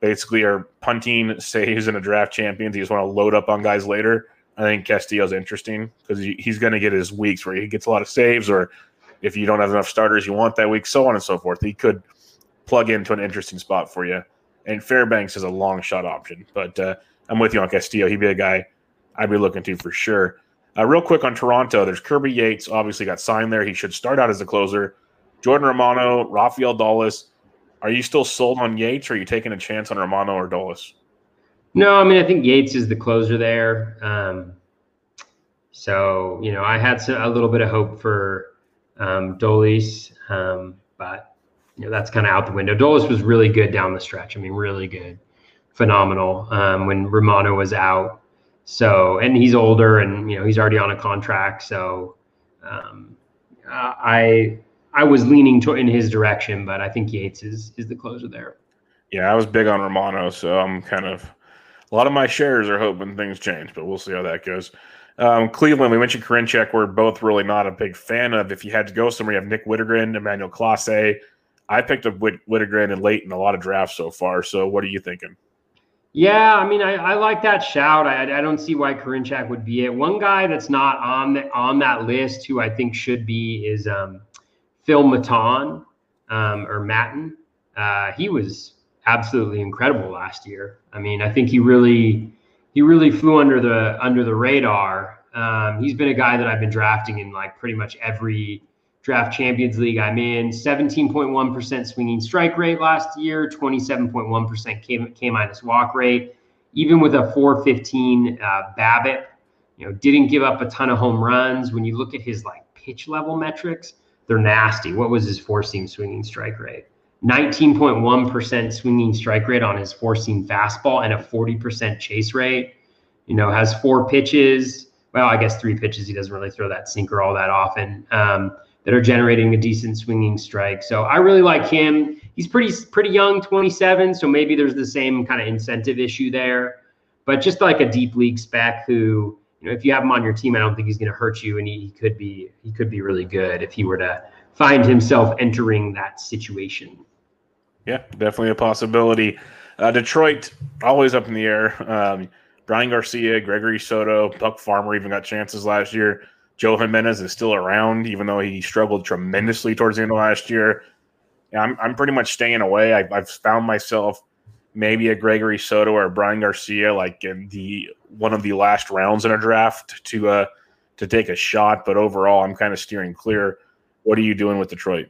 basically are punting saves in a draft champions. You just want to load up on guys later. I think Castillo's interesting because he's going to get his weeks where he gets a lot of saves, or if you don't have enough starters you want that week, so on and so forth. He could plug into an interesting spot for you. And Fairbanks is a long shot option, but uh, I'm with you on Castillo. He'd be a guy I'd be looking to for sure. Uh, real quick on Toronto, there's Kirby Yates, obviously got signed there. He should start out as a closer. Jordan Romano, Rafael Dolis. Are you still sold on Yates, or are you taking a chance on Romano or Dolis? No, I mean I think Yates is the closer there. Um, so you know I had some, a little bit of hope for um, Dolis, um, but you know that's kind of out the window. Dolis was really good down the stretch. I mean, really good, phenomenal um, when Romano was out. So and he's older and you know he's already on a contract. So um, I I was leaning to, in his direction, but I think Yates is is the closer there. Yeah, I was big on Romano, so I'm kind of a lot of my shares are hoping things change, but we'll see how that goes. Um, Cleveland, we mentioned Karinchak. We're both really not a big fan of. If you had to go somewhere, you have Nick Wittgren, Emmanuel Clase. I picked up Whit- Wittgren and late in a lot of drafts so far. So, what are you thinking? Yeah, I mean, I, I like that shout. I, I don't see why Karinchak would be it. One guy that's not on the, on that list who I think should be is um, Phil Maton um, or Maton. Uh, he was absolutely incredible last year. I mean, I think he really he really flew under the under the radar. Um, he's been a guy that I've been drafting in like pretty much every draft champions league I'm in. 17.1% swinging strike rate last year, 27.1% K, minus walk rate, even with a 415 uh, BABIP. You know, didn't give up a ton of home runs. When you look at his like pitch level metrics, they're nasty. What was his four seam swinging strike rate? 19.1% swinging strike rate on his four seam fastball and a 40% chase rate. You know, has four pitches. Well, I guess three pitches. He doesn't really throw that sinker all that often. Um, that are generating a decent swinging strike. So I really like him. He's pretty pretty young, 27. So maybe there's the same kind of incentive issue there. But just like a deep league spec who, you know, if you have him on your team, I don't think he's going to hurt you, and he, he could be he could be really good if he were to find himself entering that situation. Yeah, definitely a possibility. Uh, Detroit, always up in the air. Um, Bryan Garcia, Gregory Soto, Buck Farmer even got chances last year. Joe Jimenez is still around, even though he struggled tremendously towards the end of last year. I'm, I'm pretty much staying away. I, I've found myself maybe a Gregory Soto or Bryan Garcia, like in the one of the last rounds in a draft to uh to take a shot. But overall, I'm kind of steering clear. What are you doing with Detroit?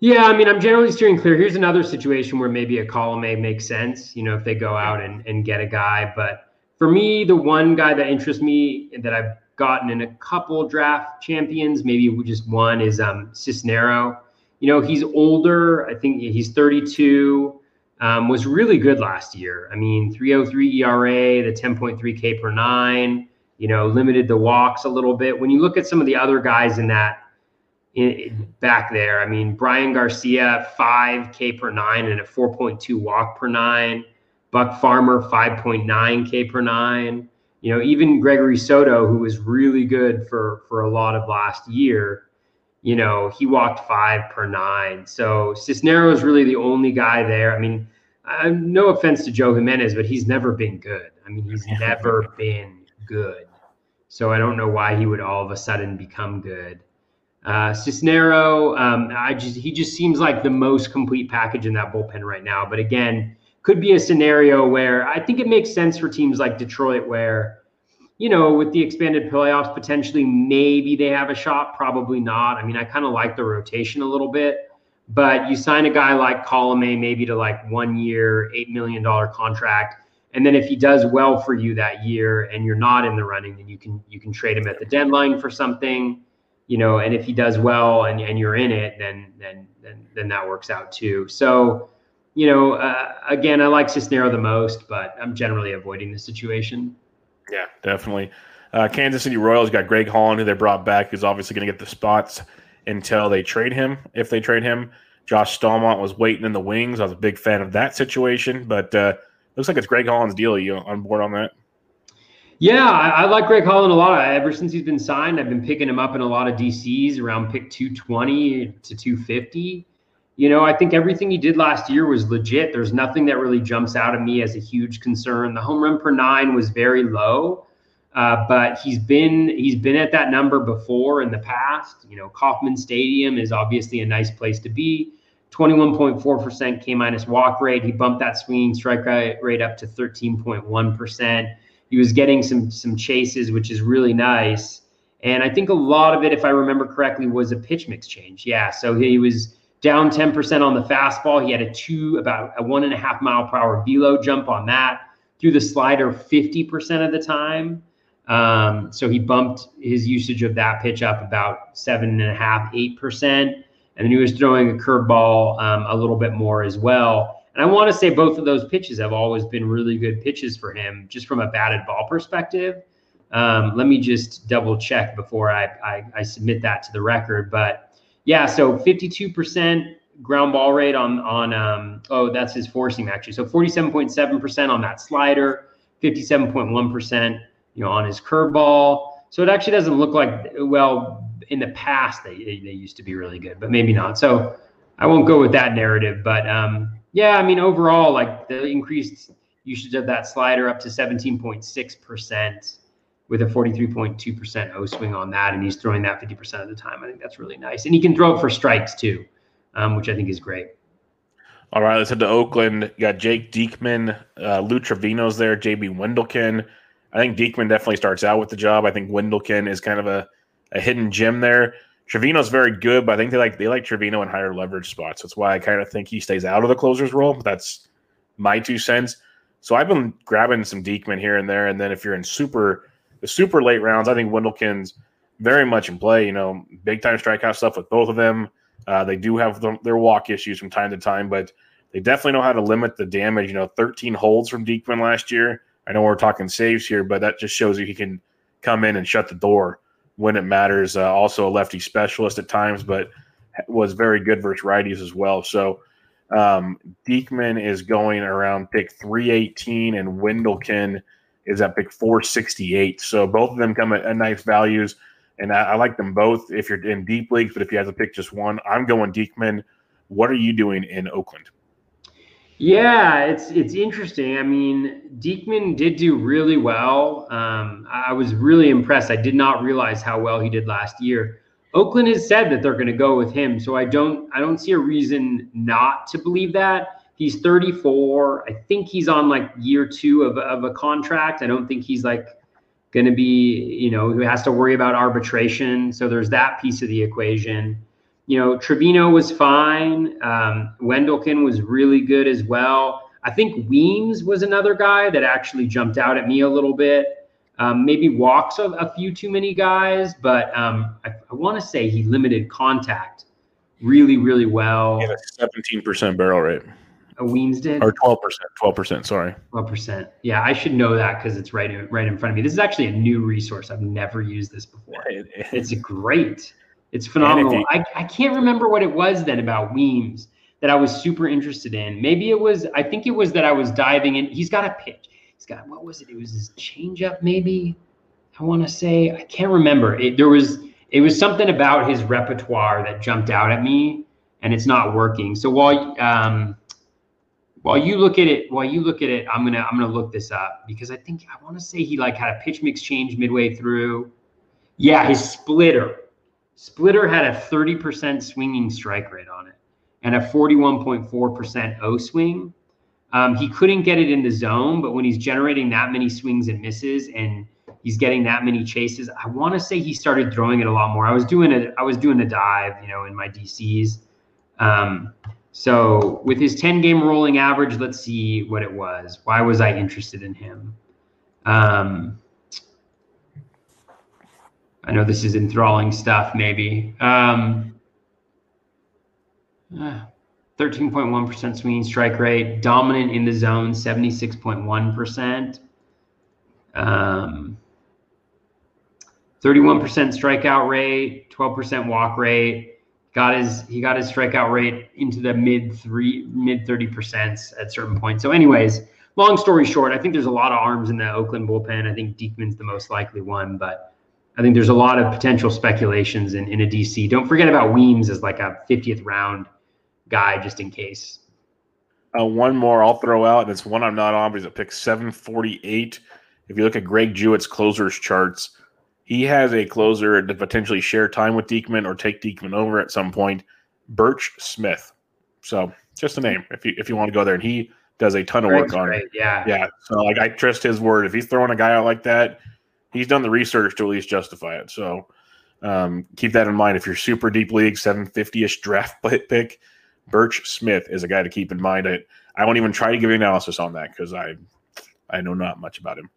Yeah, I mean, I'm generally steering clear. Here's another situation where maybe a Colome makes sense, you know, if they go out and, and get a guy. But for me, the one guy that interests me that I've gotten in a couple draft champions, maybe just one, is um, Cisnero. You know, he's older. I think he's 32. Um, was really good last year. I mean, 303 ERA, the 10.3 K per nine. You know, limited the walks a little bit. When you look at some of the other guys in that in, back there. I mean, Bryan Garcia, 5 K per nine and a 4.2 walk per nine. Buck Farmer, 5.9 K per nine. You know, even Gregory Soto, who was really good for for a lot of last year, you know, he walked five per nine. So Cisnero is really the only guy there. I mean, uh, no offense to Joe Jimenez, but he's never been good. I mean, he's never been good. So I don't know why he would all of a sudden become good. Uh, Cisnero, um, I just he just seems like the most complete package in that bullpen right now. But again, could be a scenario where I think it makes sense for teams like Detroit, where you know, with the expanded playoffs, potentially maybe they have a shot, probably not. I mean, I kind of like the rotation a little bit, But you sign a guy like Colome maybe to like one year, $8 million contract. And then if he does well for you that year and you're not in the running, then you can you can trade him at the deadline for something, you know, and if he does well and, and you're in it, then then then then that works out too. So, you know, uh, again, I like Cisnero the most, but I'm generally avoiding the situation. Yeah, definitely. Uh, Kansas City Royals got Greg Holland, who they brought back, who's obviously going to get the spots until they trade him, if they trade him. Josh Staumont was waiting in the wings. I was a big fan of that situation, but uh, looks like it's Greg Holland's deal. Are you on board on that? Yeah, I, I, like Greg Holland a lot. Ever since he's been signed, I've been picking him up in a lot of DCs around pick 220 to 250. You know, I think everything he did last year was legit. There's nothing that really jumps out at me as a huge concern. The home run per nine was very low, uh, but he's been he's been at that number before in the past. You know, Kauffman Stadium is obviously a nice place to be. 21.4% K minus walk rate. He bumped that swinging strike rate up to 13.1%. He was getting some some chases, which is really nice. And I think a lot of it, if I remember correctly, was a pitch mix change. Yeah, so he was down 10% on the fastball. He had a two, about a one and a half mile per hour velo jump on that. Through the slider 50% of the time. Um, so he bumped his usage of that pitch up about seven and a half, eight percent, and then he was throwing a curveball um, a little bit more as well. And I want to say both of those pitches have always been really good pitches for him, just from a batted ball perspective. Um, let me just double check before I, I, I submit that to the record. But yeah, so 52% ground ball rate on on um, oh that's his four seam actually. So 47.7% on that slider, 57.1% you know, on his curveball. So it actually doesn't look like well in the past they they used to be really good, but maybe not. So I won't go with that narrative, but um, yeah, I mean overall, like the increased usage of that slider up to 17.6 percent with a 43.2 percent O swing on that, and he's throwing that 50 percent of the time. I think that's really nice, and he can throw it for strikes too, um, which I think is great. All right, let's head to Oakland. You got Jake Diekman, uh, Lou Trivino's there, JB Wendelken. I think Diekman definitely starts out with the job. I think Wendelken is kind of a, a hidden gem there. Trivino's very good, but I think they like they like Trivino in higher leverage spots. That's why I kind of think he stays out of the closer's role. That's my two cents. So I've been grabbing some Diekman here and there, and then if you're in super the super late rounds, I think Wendelken's very much in play. You know, big time strikeout stuff with both of them. Uh, they do have the, their walk issues from time to time, but they definitely know how to limit the damage. You know, 13 holds from Diekman last year. I know we're talking saves here, but that just shows you he can come in and shut the door when it matters. Uh, also a lefty specialist at times, but was very good versus righties as well. So um, is going around pick 318 and Wendelken is at pick 468. So both of them come at, at nice values. And I, I, like them both if you're in deep leagues, but if you have to pick just one, I'm going Diekman. What are you doing in Oakland? Yeah, it's it's interesting. I mean, Diekman did do really well. Um, I was really impressed. I did not realize how well he did last year. Oakland has said that they're going to go with him, so I don't I don't see a reason not to believe that. He's 34. I think he's on like year two of, of a contract. I don't think he's like going to be, you know, who has to worry about arbitration. So there's that piece of the equation you know, Trivino was fine. Um, Wendelken was really good as well. I think Weems was another guy that actually jumped out at me a little bit. Um, maybe walks a, a, few too many guys, but um, I, I want to say he limited contact really, really well. Yeah, seventeen percent barrel rate. Weems did, or twelve percent. Twelve percent. Sorry. Twelve percent. Yeah, I should know that because it's right in, right in front of me. This is actually a new resource. I've never used this before. It's great. It's phenomenal. You, I, I can't remember what it was then about Weems that I was super interested in. Maybe it was, I think it was that I was diving in. He's got a pitch. He's got, what was it? It was his changeup, maybe. I want to say, I can't remember. It, there was, it was something about his repertoire that jumped out at me and it's not working. So while, um, while you look at it, while you look at it, I'm gonna I'm gonna look this up because I think I want to say he like had a pitch mix change midway through. Yeah, his splitter. Splitter had a 30% swinging strike rate on it and a 41.4% O swing. Um, he couldn't get it in the zone, but when he's generating that many swings and misses and he's getting that many chases, I want to say he started throwing it a lot more. I was doing a I was doing a dive, you know, in my DCs Um, so with his 10 game rolling average, let's see what it was. Why was I interested in him? Um, I know this is enthralling stuff, maybe. Um, 13.1% uh, swinging strike rate, dominant in the zone, 76.1%. Um, 31% strikeout rate, 12% walk rate. Got his he got his strikeout rate into the mid three mid 30 percent at certain points. So, anyways, long story short, I think there's a lot of arms in the Oakland bullpen. I think Diekman's the most likely one, but I think there's a lot of potential speculations in, in a DC. Don't forget about Weems as like a 50th round guy just in case. Uh, one more I'll throw out, and it's one I'm not on, but he's at pick 748. If you look at Greg Jewett's closers charts, he has a closer to potentially share time with Diekman or take Diekman over at some point. Burch Smith. So just a name if you if you want to go there, and he does a ton of work on it. Yeah, yeah. So like I trust his word. If he's throwing a guy out like that, he's done the research to at least justify it. So um, keep that in mind. If you're super deep league, 750 ish draft pick, Burch Smith is a guy to keep in mind. I, I won't even try to give you analysis on that because I I know not much about him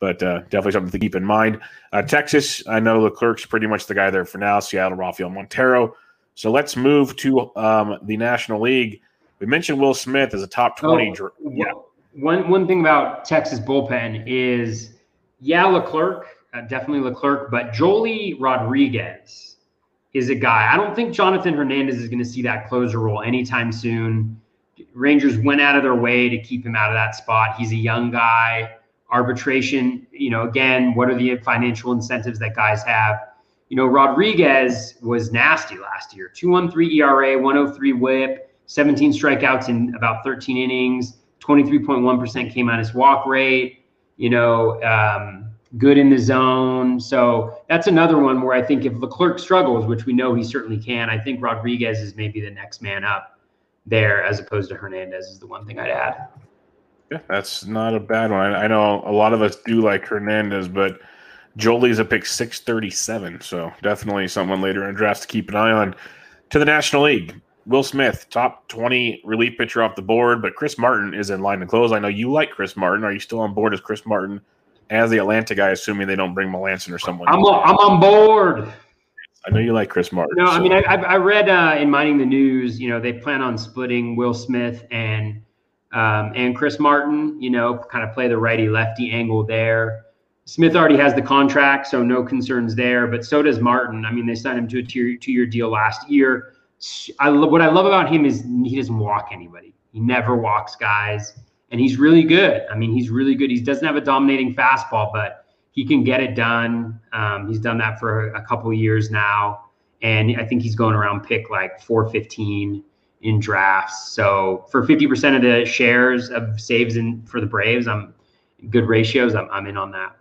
but uh, definitely something to keep in mind. Uh, Texas, I know Leclerc's pretty much the guy there for now. Seattle, Rafael Montero. So let's move to um, the National League. We mentioned Will Smith as a top twenty. Oh, yeah. One one thing about Texas bullpen is, yeah, Leclerc, uh, definitely Leclerc, but Joely Rodriguez is a guy. I don't think Jonathan Hernandez is going to see that closer role anytime soon. Rangers went out of their way to keep him out of that spot. He's a young guy arbitration, you know, again, what are the financial incentives that guys have? You know, Rodriguez was nasty last year 213 ERA, 103 whip, 17 strikeouts in about 13 innings, 23.1% K minus walk rate, you know, um, good in the zone. So that's another one where I think if Leclerc struggles, which we know he certainly can, I think Rodriguez is maybe the next man up there as opposed to Hernandez, is the one thing I'd add. Yeah, that's not a bad one. I, know a lot of us do like Hernandez, but Joely's a pick 637. So definitely someone later in drafts to keep an eye on. To the National League, Will Smith, top 20 relief pitcher off the board, but Chris Martin is in line to close. I know you like Chris Martin. Are you still on board as Chris Martin as the Atlanta guy, assuming they don't bring Melancon or someone? I'm, a, I'm on board. I know you like Chris Martin. No, so. I mean, I, I read uh, in Mining the News, you know, they plan on splitting Will Smith and um, and Chris Martin, you know, kind of play the righty lefty angle there. Smith already has the contract, so no concerns there. But so does Martin. I mean, they signed him to a two, year deal last year. I what I love about him is he doesn't walk anybody. He never walks guys, and he's really good. I mean, he's really good. He doesn't have a dominating fastball, but he can get it done. Um, he's done that for a, a couple years now, and I think he's going around pick like 415 in drafts. So for 50% of the shares of saves in for the Braves, I'm good ratios. I'm, I'm in on that.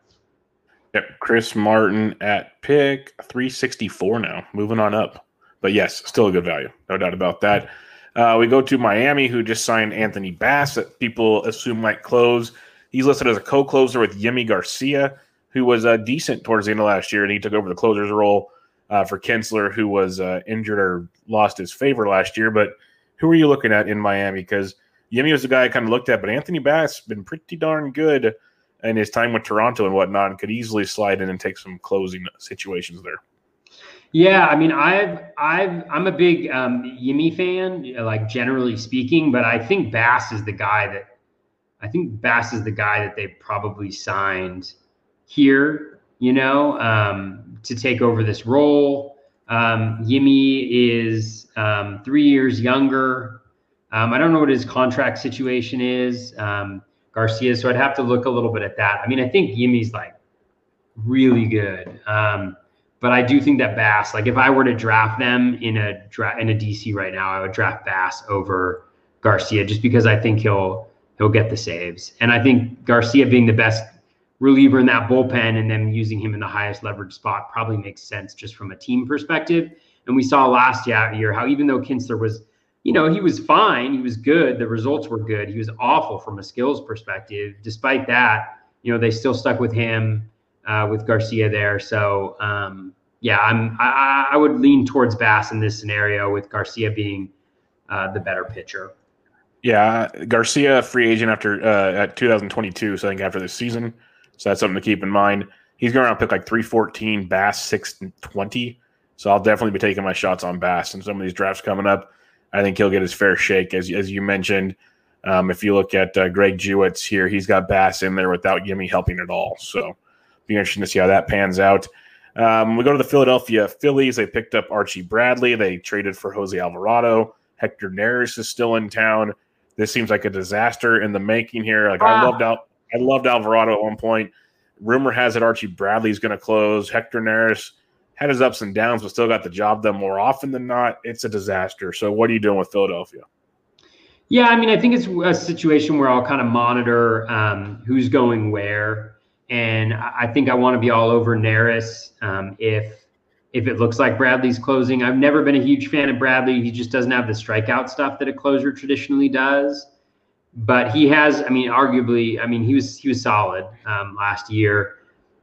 Yep. Chris Martin at pick 364 now, moving on up. But yes, still a good value. No doubt about that. Uh, we go to Miami, who just signed Anthony Bass that people assume might close. He's listed as a co closer with Yimi Garcia, who was uh, decent towards the end of last year, and he took over the closer's role uh, for Kintzler, who was uh, injured or lost his favor last year. But who are you looking at in Miami? Because Yimi was the guy I kind of looked at, but Anthony Bass has been pretty darn good in his time with Toronto and whatnot, and could easily slide in and take some closing situations there. Yeah, I mean, I've I've I'm a big um, fan, like generally speaking, but I think Bass is the guy that I think Bass is the guy that they probably signed here, you know, um, to take over this role. Um, Yimi is um, three years younger. Um, I don't know what his contract situation is, um, Garcia. So I'd have to look a little bit at that. I mean, I think Yimi's like really good, um, but I do think that Bass, like if I were to draft them in a dra- in a DC right now, I would draft Bass over Garcia just because I think he'll he'll get the saves, and I think Garcia being the best reliever in that bullpen and then using him in the highest leverage spot probably makes sense just from a team perspective. And we saw last year how even though Kintzler was, you know, he was fine, he was good, the results were good. He was awful from a skills perspective. Despite that, you know, they still stuck with him uh, with Garcia there. So um, yeah, I'm I, I would lean towards Bass in this scenario with Garcia being uh, the better pitcher. Yeah, Garcia free agent after uh, at 2022, so I think after this season. So that's something to keep in mind. He's going around pick like 314, Bass 620. So I'll definitely be taking my shots on Bass and some of these drafts coming up. I think he'll get his fair shake, as as you mentioned. Um, if you look at uh, Greg Jewett here, he's got Bass in there without Yimi helping at all. So be interesting to see how that pans out. Um, we go to the Philadelphia Phillies. They picked up Archie Bradley. They traded for Jose Alvarado. Hector Neris is still in town. This seems like a disaster in the making here. Like I loved Al- I loved Alvarado at one point. Rumor has it Archie Bradley's going to close. Hector Neris had his ups and downs, but still got the job done more often than not. It's a disaster. So what are you doing with Philadelphia? Yeah, I mean, I think it's a situation where I'll kind of monitor um, who's going where, and I think I want to be all over Neris um, if if it looks like Bradley's closing. I've never been a huge fan of Bradley. He just doesn't have the strikeout stuff that a closer traditionally does. But he has, I mean, arguably, I mean, he was he was solid um, last year,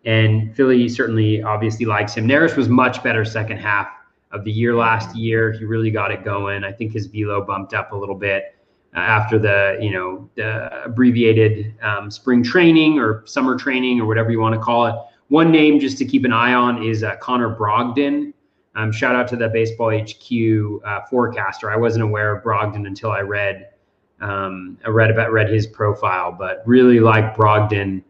and Philly certainly obviously likes him. Neris was much better second half of the year last year. He really got it going. I think his velo bumped up a little bit uh, after the you know the abbreviated um, spring training or summer training or whatever you want to call it. One name just to keep an eye on is uh, Connor Brogdon. Um, shout out to the Baseball HQ uh, forecaster. I wasn't aware of Brogdon until I read um, I read about read his profile, but really like Brogdon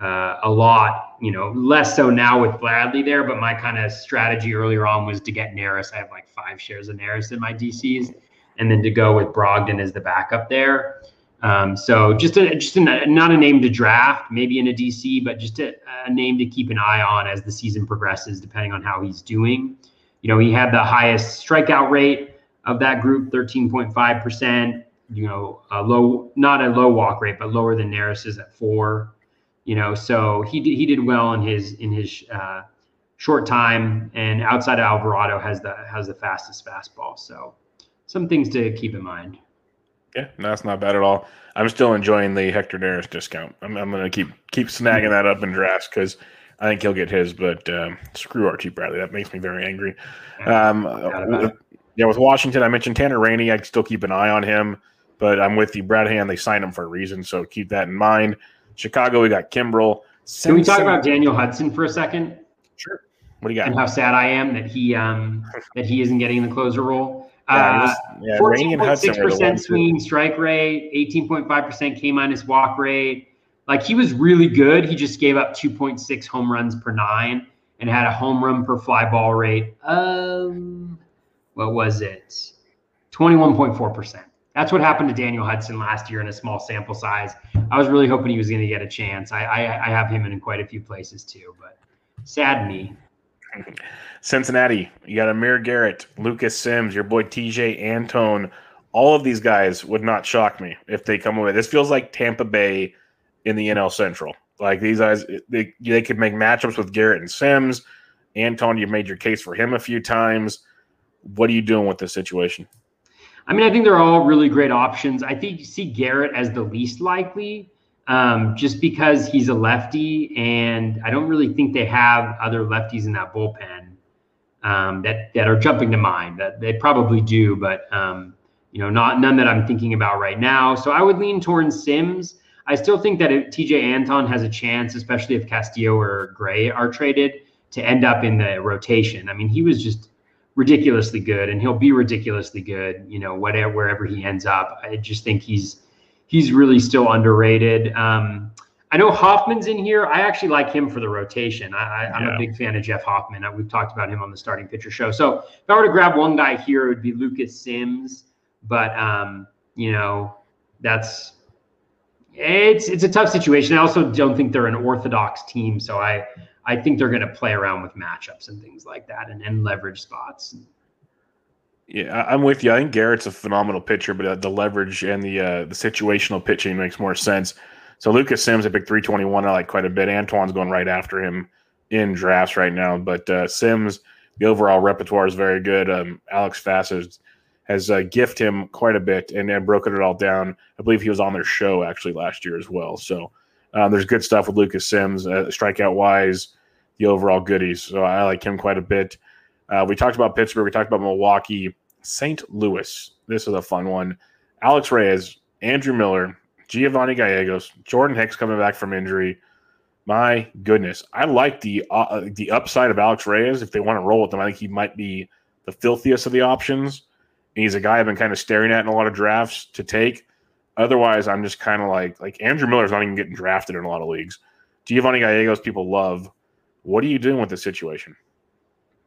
uh, a lot. You know, less so now with Bradley there. But my kind of strategy earlier on was to get Neris. I have like five shares of Neris in my DCs, and then to go with Brogdon as the backup there. Um, so just a, just a, not a name to draft, maybe in a DC, but just a, a, name to keep an eye on as the season progresses, depending on how he's doing. You know, he had the highest strikeout rate of that group, 13.5 percent. You know, a low, not a low walk rate, but lower than Neris's at four. You know, so he did, he did well in his in his uh, short time, and outside of Alvarado has the has the fastest fastball. So some things to keep in mind. Yeah, no, that's not bad at all. I'm still enjoying the Hector Neris discount. I'm, I'm going to keep keep snagging that up in drafts because I think he'll get his. But um, screw Archie Bradley. That makes me very angry. Um, yeah, with Washington, I mentioned Tanner Rainey. I still keep an eye on him, but I'm with you, Brad Hand. They signed him for a reason, so keep that in mind. Chicago, we got Kimbrel. Can we talk about Daniel Hudson for a second? Sure. What do you got? And how sad I am that he um that he isn't getting the closer role. Uh, yeah, 14.6% swinging strike rate, 18.5% K minus walk rate. Like he was really good. He just gave up 2.6 home runs per nine and had a home run per fly ball rate. Um, what was it? 21.4%. That's what happened to Daniel Hudson last year in a small sample size. I was really hoping he was going to get a chance. I, I, I have him in quite a few places too, but sad me. Cincinnati, you got Amir Garrett, Lucas Sims, your boy Tejay Antone. All of these guys would not shock me if they come away. This feels like Tampa Bay in the NL Central. Like these guys, they, they could make matchups with Garrett and Sims. Antone, you made your case for him a few times. What are you doing with this situation? I mean, I think they're all really great options. I think you see Garrett as the least likely um, just because he's a lefty, and I don't really think they have other lefties in that bullpen um, that that are jumping to mind. That they probably do, but um, you know, not none that I'm thinking about right now. So I would lean towards Sims. I still think that if Tejay Antone has a chance, especially if Castillo or Gray are traded, to end up in the rotation. I mean, he was just ridiculously good, and he'll be ridiculously good. You know, whatever wherever he ends up. I just think he's he's really still underrated. Um, I know Hoffman's in here. I actually like him for the rotation. I, am yeah. a big fan of Jeff Hoffman. We've talked about him on the starting pitcher show. So if I were to grab one guy here, it would be Lucas Sims. But um, you know, that's it's it's a tough situation. I also don't think they're an orthodox team, so I I think they're going to play around with matchups and things like that and, and leverage spots. Yeah, I'm with you. I think Garrett's a phenomenal pitcher, but uh, the leverage and the uh, the situational pitching makes more sense. So Lucas Sims, a big 321, I like quite a bit. Antone's going right after him in drafts right now, but uh, Sims, the overall repertoire is very good. Um, Alex Fast has, has uh, gifted him quite a bit and, and broken it all down. I believe he was on their show actually last year as well. So uh, there's good stuff with Lucas Sims, uh, strikeout wise, the overall goodies. So I like him quite a bit. Uh, we talked about Pittsburgh. We talked about Milwaukee. St. Louis. This is a fun one. Alex Reyes, Andrew Miller, Giovanny Gallegos, Jordan Hicks coming back from injury. My goodness, I like the uh, the upside of Alex Reyes. If they want to roll with him, I think he might be the filthiest of the options. And He's a guy I've been kind of staring at in a lot of drafts to take. Otherwise, I'm just kind of like like Andrew Miller's not even getting drafted in a lot of leagues. Giovanny Gallegos, people love. What are you doing with this situation?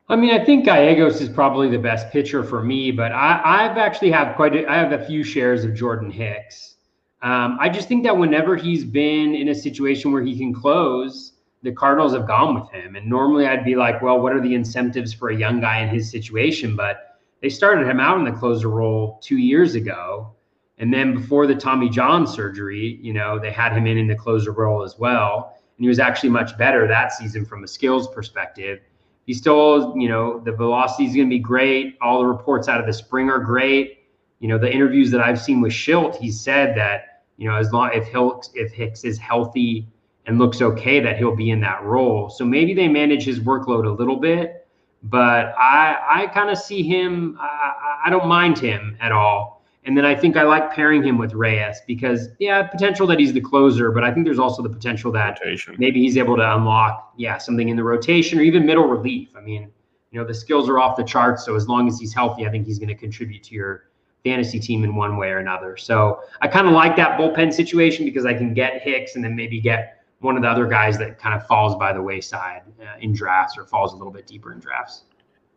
I mean, I think Gallegos is probably the best pitcher for me, but I, I've actually have quite a, I have a few shares of Jordan Hicks. Um, I just think that whenever he's been in a situation where he can close, the Cardinals have gone with him. And normally I'd be like, well, what are the incentives for a young guy in his situation? But they started him out in the closer role two years ago. And then before the Tommy John surgery, you know, they had him in in the closer role as well. And he was actually much better that season from a skills perspective. He still, you know, the velocity is going to be great. All the reports out of the spring are great. You know, the interviews that I've seen with Shildt, he said that, you know, as long if Hicks if Hicks is healthy and looks okay, that he'll be in that role. So maybe they manage his workload a little bit, but I I kind of see him. I, I don't mind him at all and then I think I like pairing him with Reyes because, yeah, potential that he's the closer, but I think there's also the potential that rotation. maybe he's able to unlock, yeah, something in the rotation or even middle relief. I mean, you know, the skills are off the charts. So as long as he's healthy, I think he's going to contribute to your fantasy team in one way or another. So I kind of like that bullpen situation because I can get Hicks and then maybe get one of the other guys that kind of falls by the wayside uh, in drafts or falls a little bit deeper in drafts.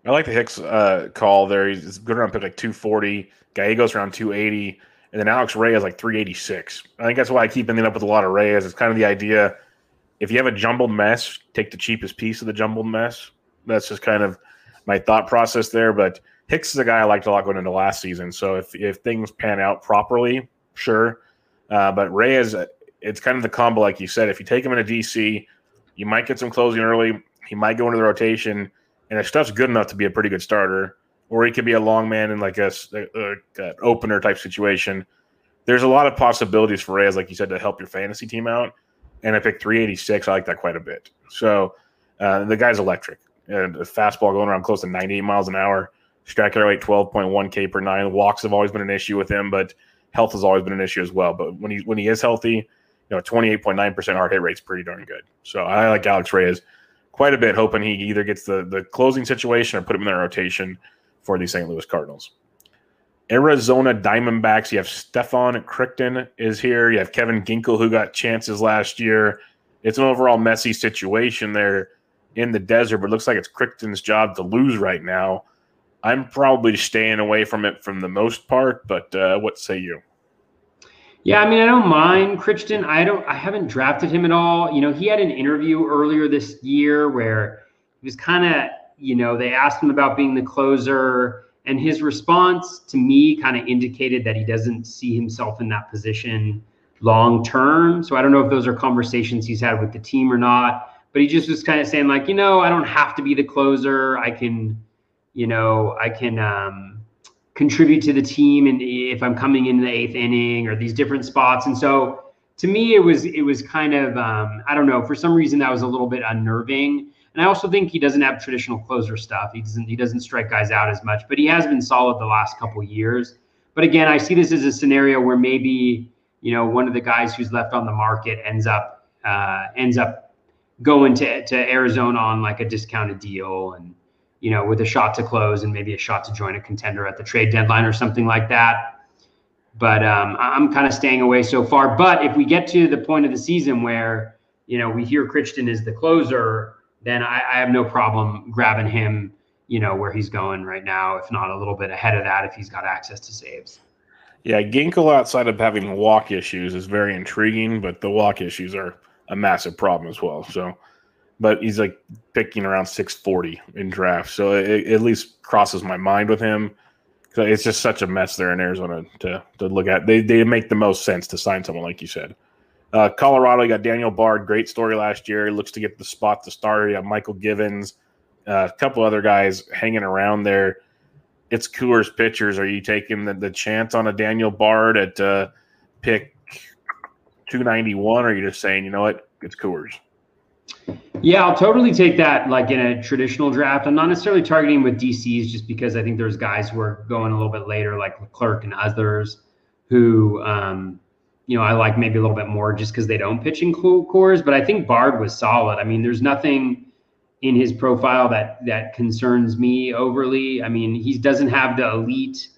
I like the Hicks uh, call there. He's good around pick like 240. Gallegos around 280. And then Alex Reyes like 386. I think that's why I keep ending up with a lot of Reyes. It's kind of the idea if you have a jumbled mess, take the cheapest piece of the jumbled mess. That's just kind of my thought process there. But Hicks is a guy I liked a lot going into last season. So if, if things pan out properly, sure. Uh, but Reyes, it's kind of the combo, like you said. If you take him in a DC, you might get some closing early. He might go into the rotation and if stuff's good enough to be a pretty good starter, or he could be a long man in like a, a, a opener type situation. There's a lot of possibilities for Reyes, like you said, to help your fantasy team out. And I picked 386. I like that quite a bit. So uh, the guy's electric. And a fastball going around close to 98 miles an hour. Strike rate 12.1 K per nine. Walks have always been an issue with him, but health has always been an issue as well. But when he when he is healthy, you know, 28.9% hard hit rate's pretty darn good. So I like Alex Reyes quite a bit, hoping he either gets the, the closing situation or put him in the rotation for the St. Louis Cardinals. Arizona Diamondbacks, you have Stefan Crichton is here. You have Kevin Ginkel, who got chances last year. It's an overall messy situation there in the desert, but looks like it's Crichton's job to lose right now. I'm probably staying away from it from the most part, but uh, what say you? Yeah, I mean, I don't mind Crichton. I don't. I haven't drafted him at all. You know, he had an interview earlier this year where he was kind of, you know, they asked him about being the closer, and his response to me kind of indicated that he doesn't see himself in that position long term. So I don't know if those are conversations he's had with the team or not. But he just was kind of saying like, you know, I don't have to be the closer. I can, you know, I can. um contribute to the team and if I'm coming in the eighth inning or these different spots. And so to me, it was it was kind of um, I don't know for some reason that was a little bit unnerving. And I also think he doesn't have traditional closer stuff. He doesn't he doesn't strike guys out as much, but he has been solid the last couple years. But again, I see this as a scenario where maybe you know one of the guys who's left on the market ends up uh, ends up going to to Arizona on like a discounted deal and you know, with a shot to close and maybe a shot to join a contender at the trade deadline or something like that. But um, I'm kind of staying away so far. But if we get to the point of the season where, you know, we hear Crichton is the closer, then I, I have no problem grabbing him, you know, where he's going right now, if not a little bit ahead of that, if he's got access to saves. Yeah, Ginkel outside of having walk issues is very intriguing, but the walk issues are a massive problem as well. So but he's like picking around 640 in draft. So it, it at least crosses my mind with him. It's just such a mess there in Arizona to, to look at. They, they make the most sense to sign someone like you said. Uh, Colorado, you got Daniel Bard, great story last year. Looks to get the spot to start. You have Mychal Givens, uh, a couple other guys hanging around there. It's Coors pitchers. Are you taking the, the chance on a Daniel Bard at uh, pick 291? Or are you just saying, you know what, it's Coors? Yeah, I'll totally take that like in a traditional draft. I'm not necessarily targeting with DCs just because I think there's guys who are going a little bit later, like Leclerc and others, who um, you know I like maybe a little bit more just because they don't pitch in Coors. But I think Bard was solid. I mean, there's nothing in his profile that that concerns me overly. I mean, he doesn't have the elite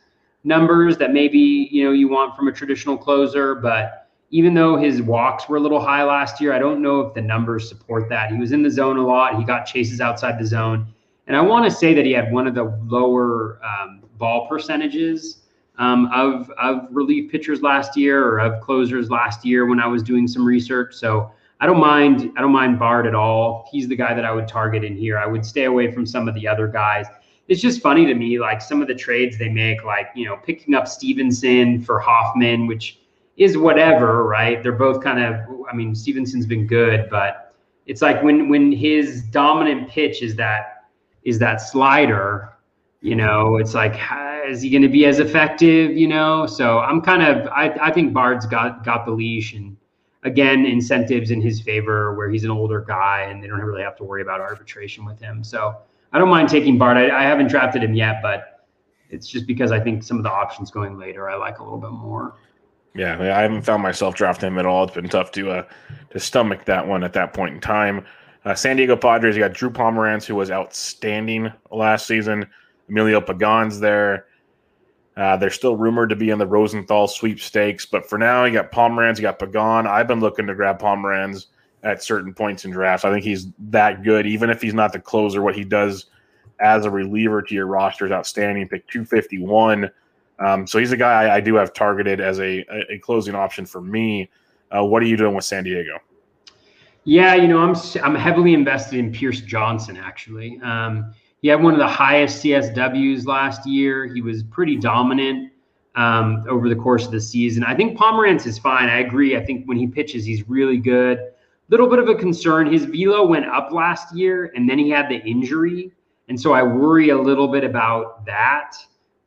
numbers that maybe you know you want from a traditional closer, but even though his walks were a little high last year, I don't know if the numbers support that. He was in the zone a lot. He got chases outside the zone, and I want to say that he had one of the lower um, ball percentages um, of of relief pitchers last year or of closers last year when I was doing some research. So I don't mind. I don't mind Bard at all. He's the guy that I would target in here. I would stay away from some of the other guys. It's just funny to me, like some of the trades they make, like you know, picking up Stephenson for Hoffman, which is whatever, right? They're both kind of. I mean, Stephenson's been good, but it's like when when his dominant pitch is that is that slider. You know, it's like is he going to be as effective? You know, so I'm kind of. I I think Bard's got got the leash and again, incentives in his favor where he's an older guy and they don't really have to worry about arbitration with him. So I don't mind taking Bard. I, I haven't drafted him yet, but it's just because I think some of the options going later I like a little bit more. Yeah, I haven't found myself drafting him at all. It's been tough to uh, to stomach that one at that point in time. Uh, San Diego Padres, you got Drew Pomeranz, who was outstanding last season. Emilio Pagan's there. Uh, they're still rumored to be in the Rosenthal sweepstakes, but for now, you got Pomeranz, you got Pagan. I've been looking to grab Pomeranz at certain points in drafts. I think he's that good, even if he's not the closer. What he does as a reliever to your roster is outstanding. Pick 251. Um, so he's a guy I, I, do have targeted as a, a, closing option for me. Uh, what are you doing with San Diego? Yeah, you know, I'm I'm heavily invested in Pierce Johnson actually. Um, he had one of the highest CSWs last year. He was pretty dominant um, over the course of the season. I think Pomeranz is fine. I agree. I think when he pitches, he's really good. Little bit of a concern. His velo went up last year, and then he had the injury, and so I worry a little bit about that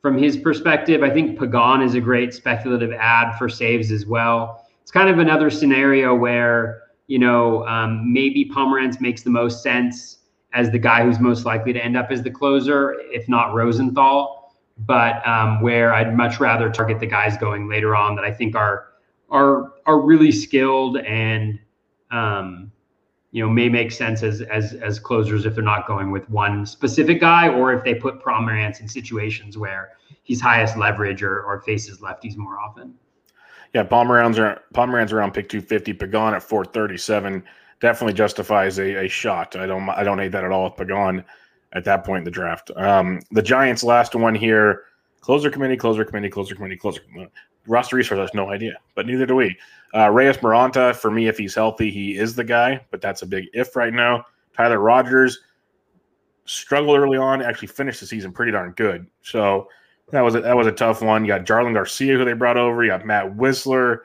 from his perspective. I think Pagan is a great speculative ad for saves as well. It's kind of another scenario where you know um, maybe Pomeranz makes the most sense as the guy who's most likely to end up as the closer, if not Rosenthal. But um, where I'd much rather target the guys going later on that I think are are are really skilled and um, you know may make sense as as as closers if they're not going with one specific guy or if they put Pomeranz in situations where he's highest leverage or, or faces lefties more often. Yeah, Pomeranz are Pomeranz around pick 250, Pagan at 437 definitely justifies a, a shot. I don't I don't hate that at all with Pagan at that point in the draft. Um, the Giants' last one here: closer committee, closer committee, closer committee, closer. Roster resource has no idea, but neither do we. Uh, Reyes Moronta, for me, if he's healthy, he is the guy, but that's a big if right now. Tyler Rogers struggled early on, actually finished the season pretty darn good. So that was a, that was a tough one. You got Jarlin Garcia, who they brought over. You got Matt Whistler.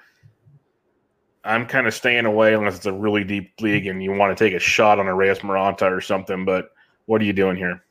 I'm kind of staying away unless it's a really deep league and you want to take a shot on a Reyes Moronta or something. But what are you doing here?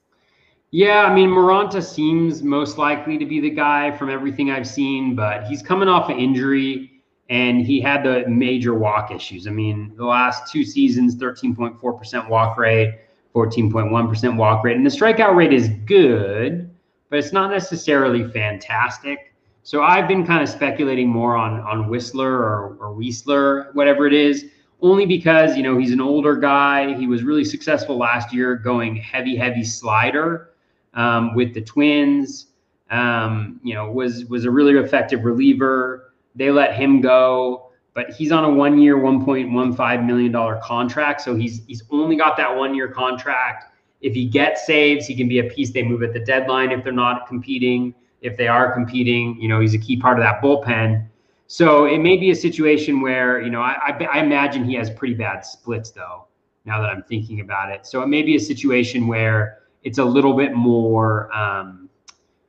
Yeah, I mean, Moronta seems most likely to be the guy from everything I've seen, but he's coming off an injury and he had the major walk issues. I mean, the last two seasons, 13.4% walk rate, 14.1% walk rate, and the strikeout rate is good, but it's not necessarily fantastic. So I've been kind of speculating more on on Whistler or, or Whistler, whatever it is, only because you know he's an older guy. He was really successful last year, going heavy, heavy slider um, with the Twins. Um, you know, was was a really effective reliever. They let him go, but he's on a one year, one point one five million dollar contract. So he's he's only got that one year contract. If he gets saves, he can be a piece they move at the deadline if they're not competing if they are competing. You know, he's a key part of that bullpen. So it may be a situation where, you know, I, I, I, imagine he has pretty bad splits, though, now that I'm thinking about it. So it may be a situation where it's a little bit more, um,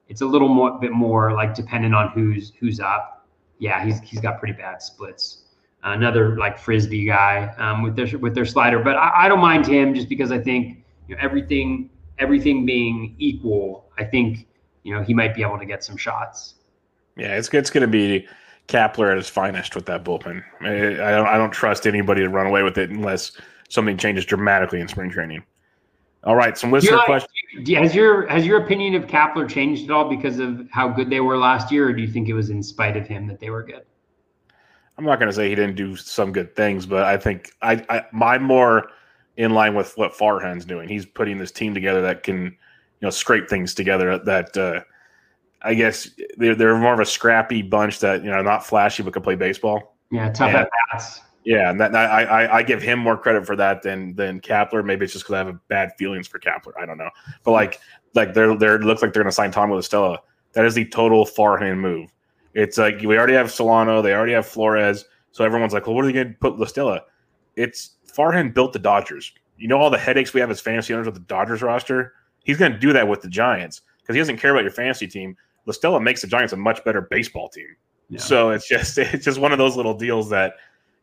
it's a little more, bit more like dependent on who's who's up. Yeah, he's he's got pretty bad splits. Another like frisbee guy um, with their with their slider, but I, I don't mind him just because I think you know everything everything being equal, I think you know, he might be able to get some shots. Yeah, it's it's going to be Kapler at his finest with that bullpen. I, don't I don't trust anybody to run away with it unless something changes dramatically in spring training. All right, some listener like, questions. Has your has your opinion of Kapler changed at all because of how good they were last year, or do you think it was in spite of him that they were good? I'm not going to say he didn't do some good things, but I think I, I my more in line with what Farhan's doing. He's putting this team together that can, you know, scrape things together. That uh, I guess they're they're more of a scrappy bunch that you know not flashy but can play baseball. Yeah, tough and, at bats. Yeah, and that, I, I I give him more credit for that than than Kapler. Maybe it's just because I have bad feelings for Kapler. I don't know, but like like they're they're looks like they're going to sign Tommy La Stella. That is the total Farhan move. It's like we already have Solano, they already have Flores, so everyone's like, well, what are they going to put La Stella? It's Farhan built the Dodgers. You know all the headaches we have as fantasy owners with the Dodgers roster. He's going to do that with the Giants because he doesn't care about your fantasy team. La Stella makes the Giants a much better baseball team. Yeah. So it's just it's just one of those little deals that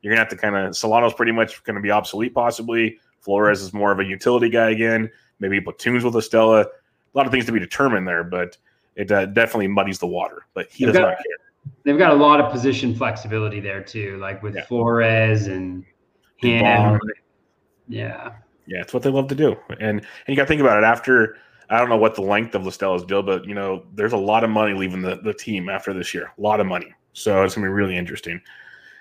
you're gonna have to kind of Solano's pretty much going to be obsolete possibly. Flores is more of a utility guy again. Maybe platoons with La Stella. A lot of things to be determined there, but it uh, definitely muddies the water. But he does not care they've got a lot of position flexibility there too, like with yeah. Flores and him. Yeah. Yeah, it's what they love to do. And and you gotta think about it after I don't know what the length of La Stella's deal, but you know, there's a lot of money leaving the, the team after this year. A lot of money. So it's gonna be really interesting.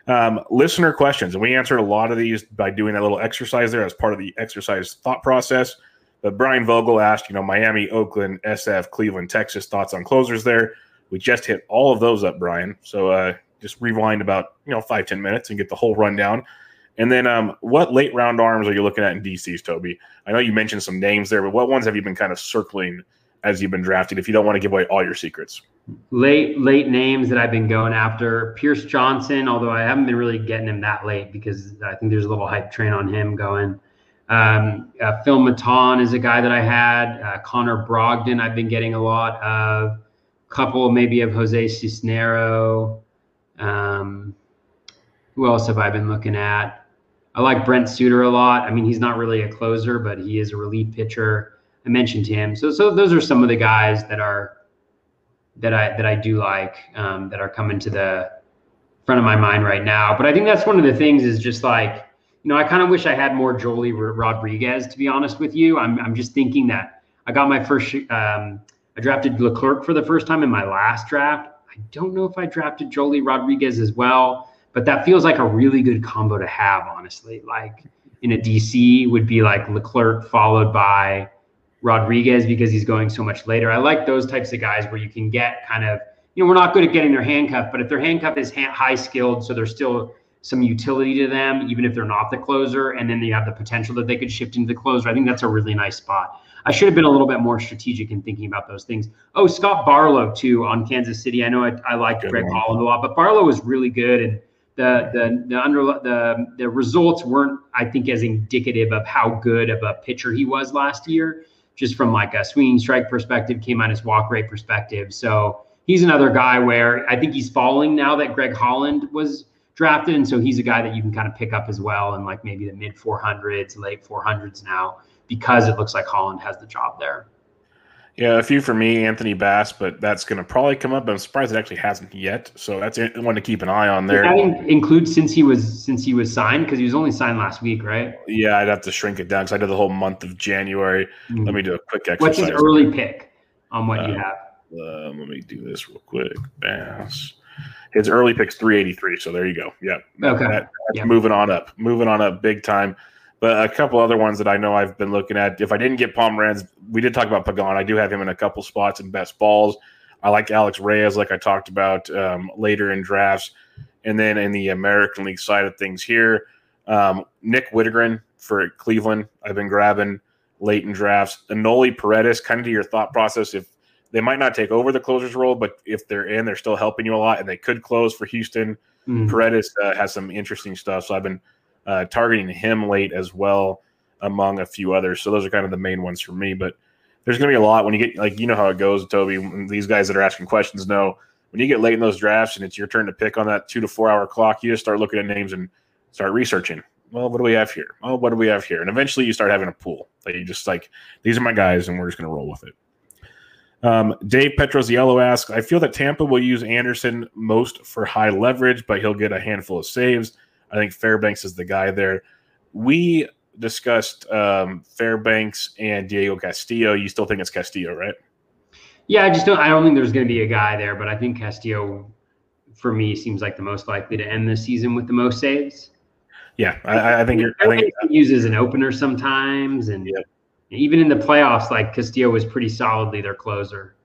Um, listener questions, and we answered a lot of these by doing that little exercise there as part of the exercise thought process. But Brian Vogel asked, you know, Miami, Oakland, SF, Cleveland, Texas, thoughts on closers there. We just hit all of those up, Brian. So uh, just rewind about you know five ten minutes and get the whole rundown. And then, um, what late round arms are you looking at in DCs, Toby? I know you mentioned some names there, but what ones have you been kind of circling as you've been drafting? If you don't want to give away all your secrets, late late names that I've been going after: Pierce Johnson. Although I haven't been really getting him that late because I think there's a little hype train on him going. Um, uh, Phil Maton is a guy that I had. Uh, Connor Brogdon, I've been getting a lot of couple maybe of Jose Cisnero. Um, who else have I been looking at? I like Brent Suter a lot. I mean, he's not really a closer, but he is a relief pitcher. I mentioned him. So, so those are some of the guys that are that I that I do like um, that are coming to the front of my mind right now. But I think that's one of the things is just like you know I kind of wish I had more Joely Rodriguez to be honest with you. I'm I'm just thinking that I got my first um, I drafted Leclerc for the first time in my last draft. I don't know if I drafted Joely Rodriguez as well, but that feels like a really good combo to have, honestly. Like in a DC would be like Leclerc followed by Rodriguez because he's going so much later. I like those types of guys where you can get kind of, you know, we're not good at getting their handcuff, but if their handcuff is high skilled, so there's still some utility to them, even if they're not the closer, and then you have the potential that they could shift into the closer. I think that's a really nice spot. I should have been a little bit more strategic in thinking about those things. Oh, Scott Barlow too on Kansas City. I know I, I like Greg one. Holland a lot, but Barlow was really good, and the the the under the the results weren't, I think, as indicative of how good of a pitcher he was last year. Just from like a swinging strike perspective, on his walk rate perspective. So he's another guy where I think he's falling now that Greg Holland was drafted, and so he's a guy that you can kind of pick up as well, and like maybe the mid 400s, late 400s now because it looks like Holland has the job there. Yeah, a few for me, Anthony Bass, but that's going to probably come up. I'm surprised it actually hasn't yet. So that's one to keep an eye on there. That include since he was since he was signed because he was only signed last week, right? Yeah, I'd have to shrink it down because I did the whole month of January. Mm-hmm. Let me do a quick exercise. What's his early pick on what uh, you have? Uh, let me do this real quick. Bass. His early pick's 383. So there you go. Yeah. Okay. That, yep. Moving on up. Moving on up big time. But a couple other ones that I know I've been looking at. If I didn't get Pomeranz, we did talk about Pagan. I do have him in a couple spots in best balls. I like Alex Reyes, like I talked about um, later in drafts. And then in the American League side of things here, um, Nick Wittgren for Cleveland, I've been grabbing late in drafts. Enoli Paredes, kind of to your thought process. If they might not take over the closer's role, but if they're in, they're still helping you a lot, and they could close for Houston. Mm. Paredes uh, has some interesting stuff, so I've been uh, targeting him late as well, among a few others. So those are kind of the main ones for me. But there's going to be a lot when you get like you know how it goes, Toby. These guys that are asking questions know when you get late in those drafts and it's your turn to pick on that two to four hour clock, you just start looking at names and start researching. Well, what do we have here? Oh, what do we have here? And eventually you start having a pool that you just like, these are my guys, and we're just going to roll with it. Um, Dave Petroziello asks, I feel that Tampa will use Anderson most for high leverage, but he'll get a handful of saves. I think Fairbanks is the guy there. We discussed um, Fairbanks and Diego Castillo. You still think it's Castillo, right? Yeah, I just don't. I don't think there's going to be a guy there, but I think Castillo, for me, seems like the most likely to end the season with the most saves. Yeah, I, I think you're. I think uses an opener sometimes, and even in the playoffs, like Castillo was pretty solidly their closer.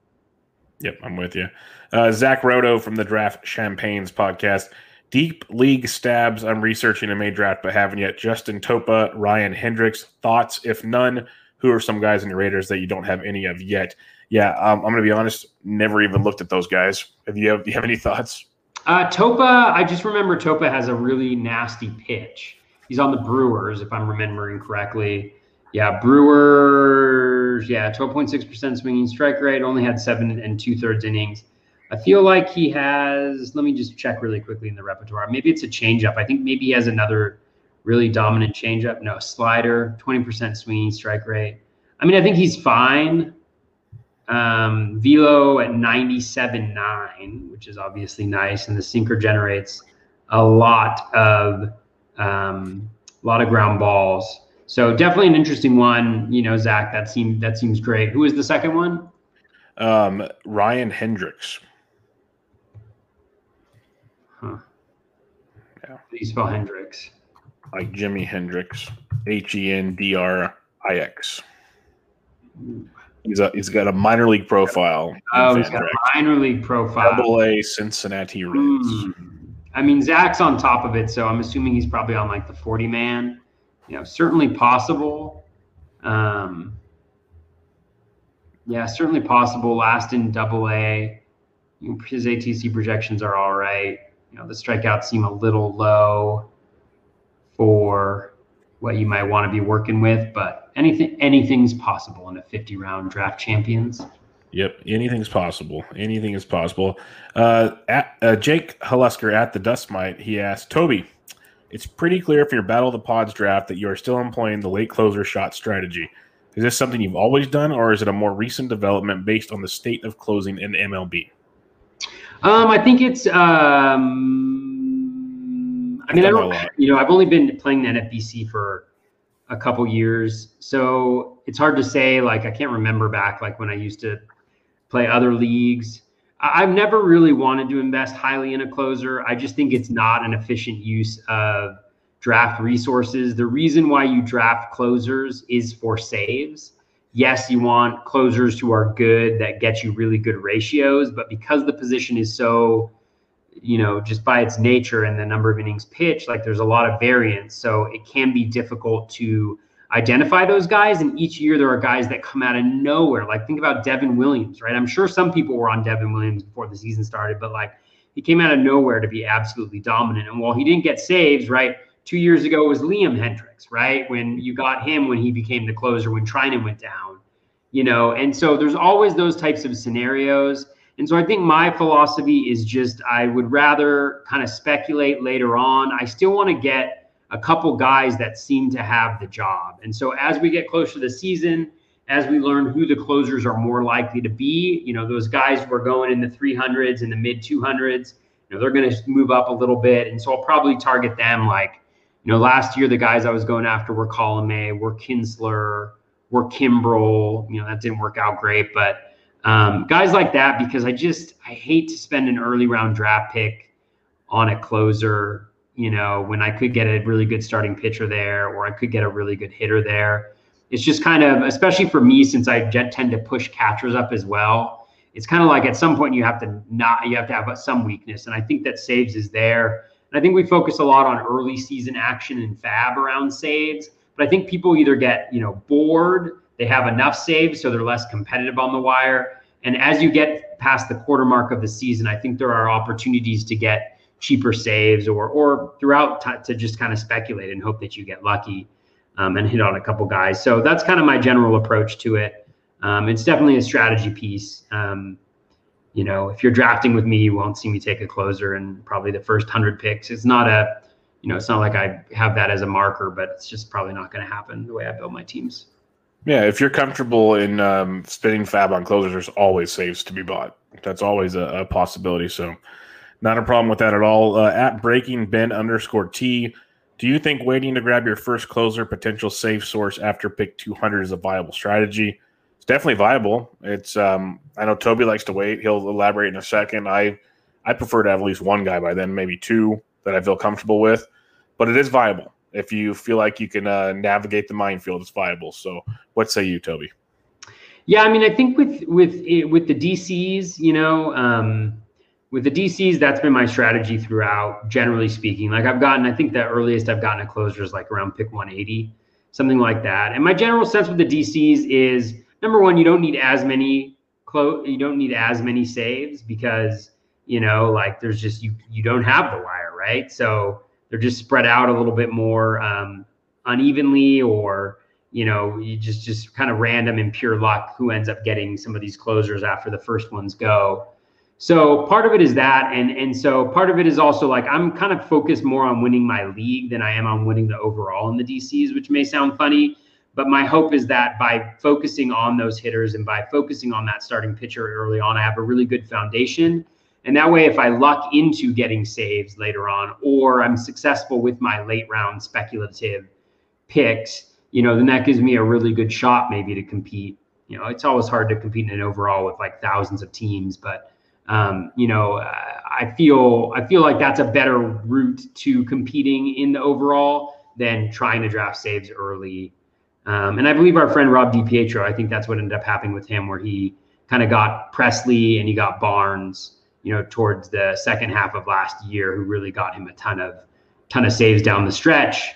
Yep, I'm with you. Uh, Zach Roto from the Draft Champagnes podcast. Deep league stabs I'm researching a May draft, but haven't yet. Justin Topa, Ryan Hendrix. Thoughts, if none, who are some guys in your Raiders that you don't have any of yet? Yeah, um, I'm going to be honest. Never even looked at those guys. Have you have, do you have any thoughts? Uh, Topa, I just remember Topa has a really nasty pitch. He's on the Brewers, if I'm remembering correctly. Yeah, Brewers. Yeah, 12.6% swinging strike rate. Only had seven and two thirds innings. I feel like he has. Let me just check really quickly in the repertoire. Maybe it's a changeup. I think maybe he has another really dominant changeup. No, slider, 20% swinging strike rate. I mean, I think he's fine. Um, velo at 97.9, which is obviously nice, and the sinker generates a lot of um, a lot of ground balls. So definitely an interesting one. You know, Zach, that seems that seems great. Who is the second one? Um, Ryan Hendrix. Yeah. you spell Hendrix? Like Jimi Hendrix. H E N D R I X. He's a, he's got a minor league profile. Oh, he's got a minor league profile. Double A Cincinnati Reds. Mm. I mean, Zach's on top of it, so I'm assuming he's probably on like the 40 man. You know, certainly possible. Um, yeah, certainly possible. Last in Double A. His ATC projections are all right you know the strikeouts seem a little low for what you might want to be working with, but anything anything's possible in a 50 round draft champions. Yep, anything's possible. Anything is possible. Uh, at, uh, Jake Halusker at the Dust Mite, he asked Toby, "It's pretty clear for your Battle of the Pods draft that you are still employing the late closer shot strategy. Is this something you've always done, or is it a more recent development based on the state of closing in MLB?" Um, I think it's. Um, I mean, I don't. You know, I've only been playing the NFBC for a couple years, so it's hard to say. Like, I can't remember back like when I used to play other leagues. I've never really wanted to invest highly in a closer. I just think it's not an efficient use of draft resources. The reason why you draft closers is for saves yes, you want closers who are good that get you really good ratios, but because the position is so, you know, just by its nature and the number of innings pitched, like there's a lot of variance. So it can be difficult to identify those guys. And each year there are guys that come out of nowhere. Like think about Devin Williams, right? I'm sure some people were on Devin Williams before the season started, but like he came out of nowhere to be absolutely dominant. And while he didn't get saves, right? Two years ago was Liam Hendriks, right? When you got him when he became the closer when Treinen went down, you know, and so there's always those types of scenarios. And so I think my philosophy is just I would rather kind of speculate later on. I still want to get a couple guys that seem to have the job. And so as we get closer to the season, as we learn who the closers are more likely to be, you know, those guys who are going in the 300s and the mid 200s, you know, they're going to move up a little bit. And so I'll probably target them like you know, last year the guys I was going after were Colome, were Kintzler, were Kimbrel. You know, that didn't work out great, but um, guys like that because I just I hate to spend an early round draft pick on a closer. You know, when I could get a really good starting pitcher there, or I could get a really good hitter there. It's just kind of, especially for me, since I tend to push catchers up as well. It's kind of like at some point you have to not, you have to have some weakness, and I think that saves is there. And I think we focus a lot on early season action and FAAB around saves. But I think people either get, you know, bored, they have enough saves, so they're less competitive on the wire. And as you get past the quarter mark of the season, I think there are opportunities to get cheaper saves or or throughout t- to just kind of speculate and hope that you get lucky um, and hit on a couple guys. So that's kind of my general approach to it. Um, it's definitely a strategy piece. Um, you know, if you're drafting with me, you won't see me take a closer and probably the first hundred picks. It's not a, you know, it's not like I have that as a marker, but it's just probably not going to happen the way I build my teams. Yeah, if you're comfortable in um, spending FAAB on closers, there's always saves to be bought. That's always a, a possibility. So, not a problem with that at all. Uh, at breaking Ben underscore T, Do you think waiting to grab your first closer potential safe source after pick 200 is a viable strategy? Definitely viable. It's um, I know Toby likes to wait. He'll elaborate in a second. I I prefer to have at least one guy by then, maybe two that I feel comfortable with. But it is viable. If you feel like you can uh, navigate the minefield, it's viable. So, what say you, Toby? Yeah, I mean, I think with with with the DCs, you know, um, with the DCs, that's been my strategy throughout, generally speaking. Like I've gotten, I think the earliest I've gotten a closer is like around pick 180, something like that. And my general sense with the DCs is number one, you don't need as many close, you don't need as many saves because you know, like there's just you you don't have the wire, right? So they're just spread out a little bit more um, unevenly, or you know, you just just kind of random and pure luck who ends up getting some of these closers after the first ones go. So part of it is that, and and so part of it is also like I'm kind of focused more on winning my league than I am on winning the overall in the DCs, which may sound funny, but my hope is that by focusing on those hitters and by focusing on that starting pitcher early on, I have a really good foundation. And that way, if I luck into getting saves later on, or I'm successful with my late round speculative picks, you know, then that gives me a really good shot maybe to compete. You know, it's always hard to compete in an overall with like thousands of teams, but um, you know, I feel I feel like that's a better route to competing in the overall than trying to draft saves early. Um, and I believe our friend Rob DiPietro, I think that's what ended up happening with him, where he kind of got Pressly and he got Barnes, you know, towards the second half of last year, who really got him a ton of ton of saves down the stretch.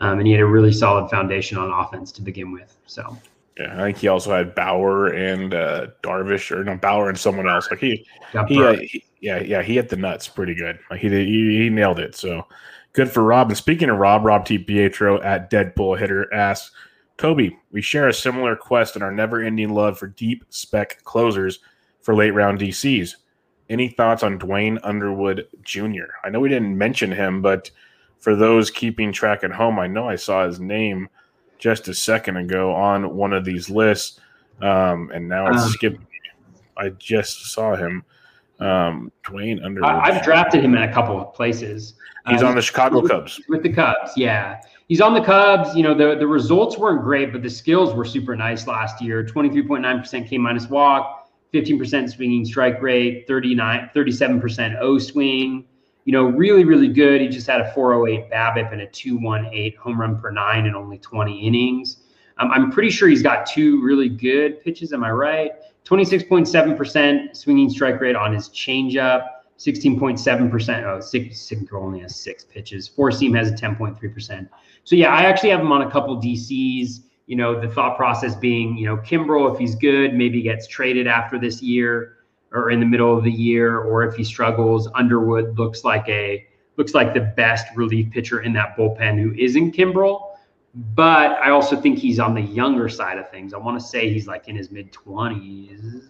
Um, and he had a really solid foundation on offense to begin with. So yeah, I think he also had Bauer and uh, Darvish, or no Bauer and someone else. Like he, he, uh, he, yeah, yeah, he hit the nuts pretty good. Like he did, he, he nailed it. So good for Rob. And speaking of Rob, Rob DiPietro at Deadpool Hitter asks, Toby, we share a similar quest in our never-ending love for deep spec closers for late round DCs. Any thoughts on Duane Underwood Jr.? I know we didn't mention him, but for those keeping track at home, I know I saw his name just a second ago on one of these lists, um, and now it's um, skipped. I just saw him. Um, Duane Underwood. I, have drafted him in a couple of places. He's um, on the Chicago with, Cubs. With the Cubs, yeah. He's on the Cubs. You know, the, the results weren't great, but the skills were super nice last year. 23.9% K minus walk, 15% swinging strike rate, 39, 37% O swing you know, really, really good. He just had a 408 BABIP and a 218 home run per nine in only 20 innings. Um, I'm pretty sure he's got two really good pitches. Am I right? 26.7% swinging strike rate on his changeup, 16.7%. Oh, six, six only has six pitches. Four seam has a 10.3%. So, yeah, I actually have him on a couple DCs. You know, the thought process being, you know, Kimbrel, if he's good, maybe gets traded after this year or in the middle of the year, or if he struggles, Underwood looks like a looks like the best relief pitcher in that bullpen who isn't Kimbrel. But I also think he's on the younger side of things. I want to say he's like in his mid twenties.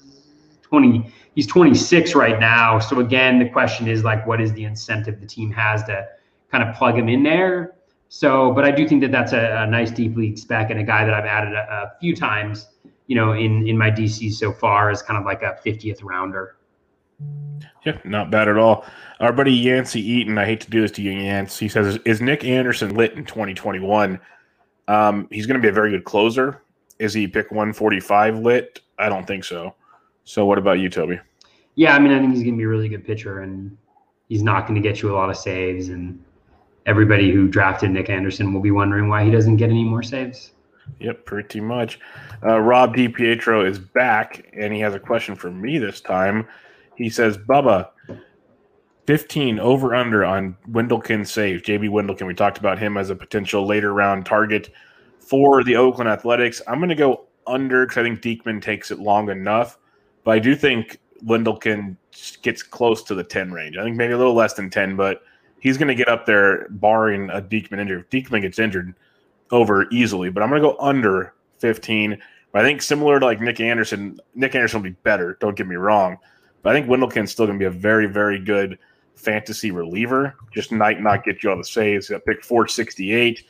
20 he's 26 right now so again the question is like what is the incentive the team has to kind of plug him in there so but i do think that that's a, a nice deep league spec and a guy that i've added a, a few times you know, in in my DC so far as kind of like a 50th rounder. Yeah, not bad at all. Our buddy Yancey Eaton, I hate to do this to you, Yancey. He says, "Is Nick Anderson lit in 2021? Um, he's going to be a very good closer. Is he pick 145 lit? I don't think so. So, what about you, Toby? Yeah, I mean, I think he's going to be a really good pitcher, and he's not going to get you a lot of saves. And everybody who drafted Nick Anderson will be wondering why he doesn't get any more saves. Yep, pretty much. Uh, Rob DiPietro is back, and he has a question for me this time. He says, Bubba, 15 over under on Wendelken save. JB Wendelken, we talked about him as a potential later round target for the Oakland Athletics. I'm going to go under because I think Diekman takes it long enough, but I do think Wendelken gets close to the 10 range. I think maybe a little less than 10, but he's going to get up there barring a Diekman injury. If Diekman gets injured, over easily, but I'm going to go under 15. But I think similar to like Nick Anderson, Nick Anderson will be better. Don't get me wrong, but I think Wendelken's still going to be a very, very good fantasy reliever. Just might not get you all the saves. Got picked 468.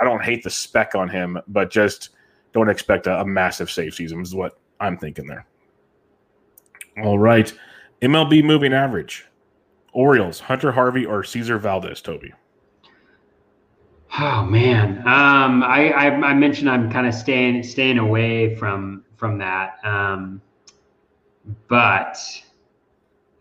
I don't hate the spec on him, but just don't expect a, a massive save season. Is what I'm thinking there. All right, MLB moving average. Orioles, Hunter Harvey or Cesar Valdez, Toby. Oh man, um, I, I, I mentioned I'm kind of staying staying away from from that, um, but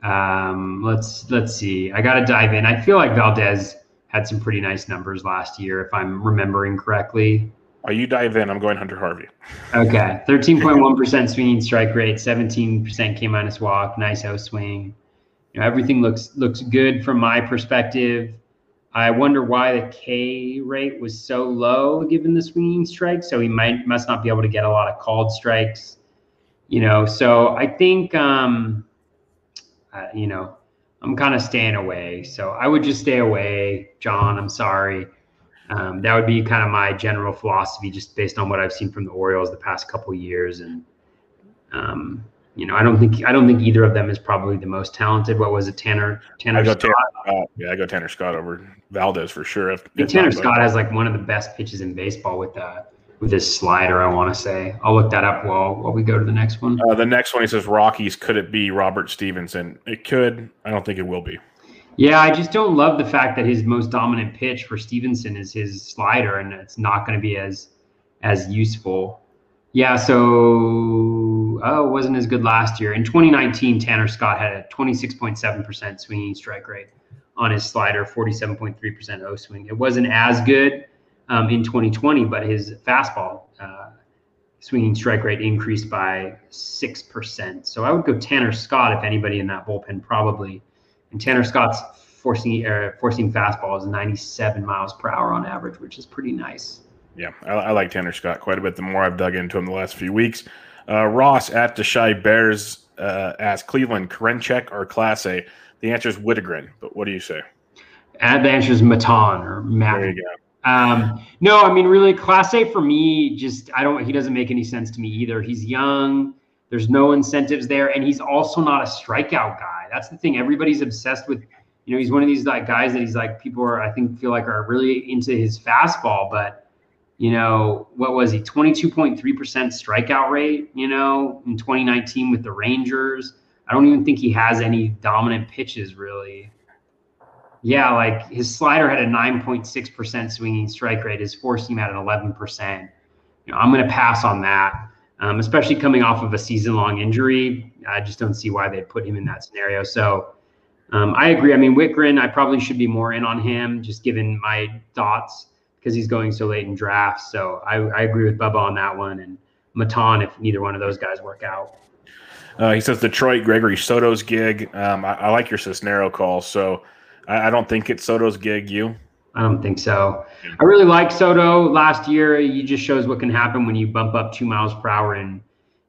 um, let's let's see. I got to dive in. I feel like Valdez had some pretty nice numbers last year, if I'm remembering correctly. Are you dive in? I'm going Hunter Harvey. Okay, 13.1% swinging strike rate, 17% K minus walk, nice O swing. You know, everything looks looks good from my perspective. I wonder why the K rate was so low given the swinging strike. So he might must not be able to get a lot of called strikes. You know, so I think um, uh, you know I'm kind of staying away. So I would just stay away, John. I'm sorry. Um, that would be kind of my general philosophy, just based on what I've seen from the Orioles the past couple years. And um, you know, I don't think I don't think either of them is probably the most talented. What was it, Tanner? Tanner I go Scott. Tanner, uh, yeah, I go Tanner Scott over Valdez for sure. If, if Tanner Scott has like one of the best pitches in baseball with uh, with his slider. I want to say. I'll look that up while while we go to the next one. Uh, the next one he says Rockies. Could it be Robert Stephenson? It could. I don't think it will be. Yeah, I just don't love the fact that his most dominant pitch for Stephenson is his slider, and it's not going to be as as useful. Yeah, so oh, wasn't as good last year. In 2019, Tanner Scott had a 26.7% swinging strike rate on his slider, 47.3% O swing. It wasn't as good um, in 2020, but his fastball uh, swinging strike rate increased by 6%. So I would go Tanner Scott if anybody in that bullpen probably. And Tanner Scott's forcing uh, forcing fastball is 97 miles per hour on average, which is pretty nice. Yeah, I, I, like Tanner Scott quite a bit. The more I've dug into him the last few weeks, uh, Ross at the Shy Bears uh, asked Cleveland Karinchak or Clase. The answer is Wittgren, but what do you say? And the answer is Maton or Matt. There you go. Um, no, I mean, really, Clase for me, just I don't. He doesn't make any sense to me either. He's young. There's no incentives there, and he's also not a strikeout guy. That's the thing. Everybody's obsessed with. You know, he's one of these like guys that he's like people are I think feel like are really into his fastball, but you know, what was he, 22.3% strikeout rate, you know, in 2019 with the Rangers. I don't even think he has any dominant pitches really. Yeah, like his slider had a 9.6% swinging strike rate. His four seam had an 11%. You know, I'm going to pass on that, um, especially coming off of a season long injury. I just don't see why they'd put him in that scenario. So um, I agree. I mean, Wittgren, I probably should be more in on him, just given my thoughts because he's going so late in drafts. So I, I, agree with Bubba on that one, and Maton if neither one of those guys work out. Uh, he says Detroit Gregory Soto's gig. Um, I, I, like your Cisnero call, so I, I, don't think it's Soto's gig. You? I don't think so. I really like Soto. Last year, he just shows what can happen when you bump up two miles per hour in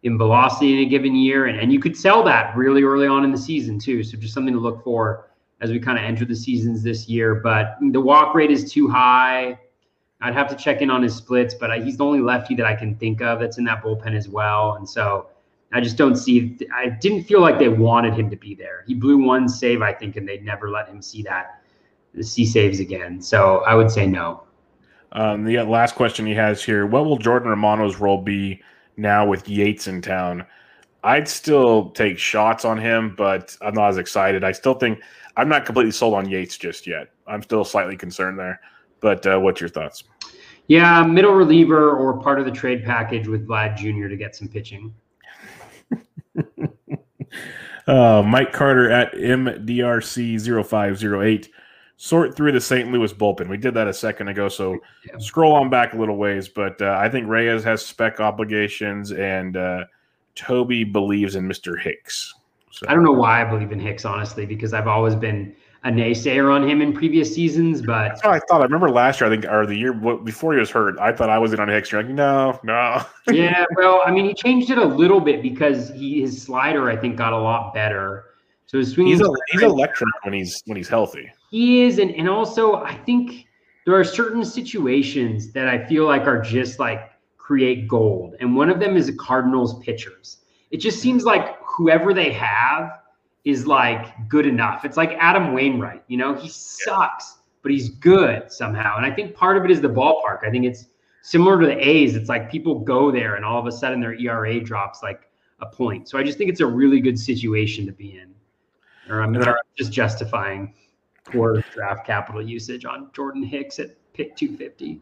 in velocity in a given year, and, and you could sell that really early on in the season too. So just something to look for as we kind of enter the seasons this year. But the walk rate is too high. I'd have to check in on his splits, but I, he's the only lefty that I can think of that's in that bullpen as well. And so I just don't see. I didn't feel like they wanted him to be there. He blew one save, I think, and they'd never let him see that see saves again. So I would say no. Um, the last question he has here: What will Jordan Romano's role be now with Yates in town? I'd still take shots on him, but I'm not as excited. I still think I'm not completely sold on Yates just yet. I'm still slightly concerned there. But uh, what's your thoughts? Yeah, middle reliever or part of the trade package with Vlad Jr. to get some pitching. uh, Mike Carter at MDRC0508. Sort through the St. Louis bullpen. We did that a second ago, so yeah. scroll on back a little ways. But uh, I think Reyes has spec obligations, and uh, Toby believes in Mr. Hicks. So. I don't know why I believe in Hicks, honestly, because I've always been a naysayer on him in previous seasons, but That's what I thought. I remember last year, I think, or the year before he was hurt, I thought I was in on Hicks. You're like, no, no. yeah, well, I mean, he changed it a little bit because he his slider, I think, got a lot better. So his swinging. He's, a, he's electric when he's when he's healthy. He is, and and also I think there are certain situations that I feel like are just like create gold, and one of them is the Cardinals pitchers. It just seems like whoever they have is like good enough. It's like Adam Wainwright, you know, he sucks, but he's good somehow. And I think part of it is the ballpark. I think it's similar to the A's. It's like people go there and all of a sudden their ERA drops like a point. So I just think it's a really good situation to be in. Or I'm just justifying poor draft capital usage on Jordan Hicks at pick 250.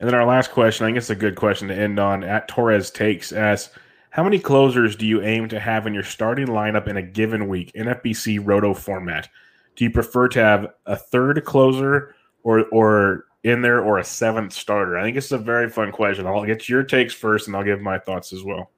And then our last question, I think it's a good question to end on. At Torres takes asks, how many closers do you aim to have in your starting lineup in a given week in FBC Roto format? Do you prefer to have a third closer or or in there or a seventh starter? I think it's a very fun question. I'll get your takes first, and I'll give my thoughts as well.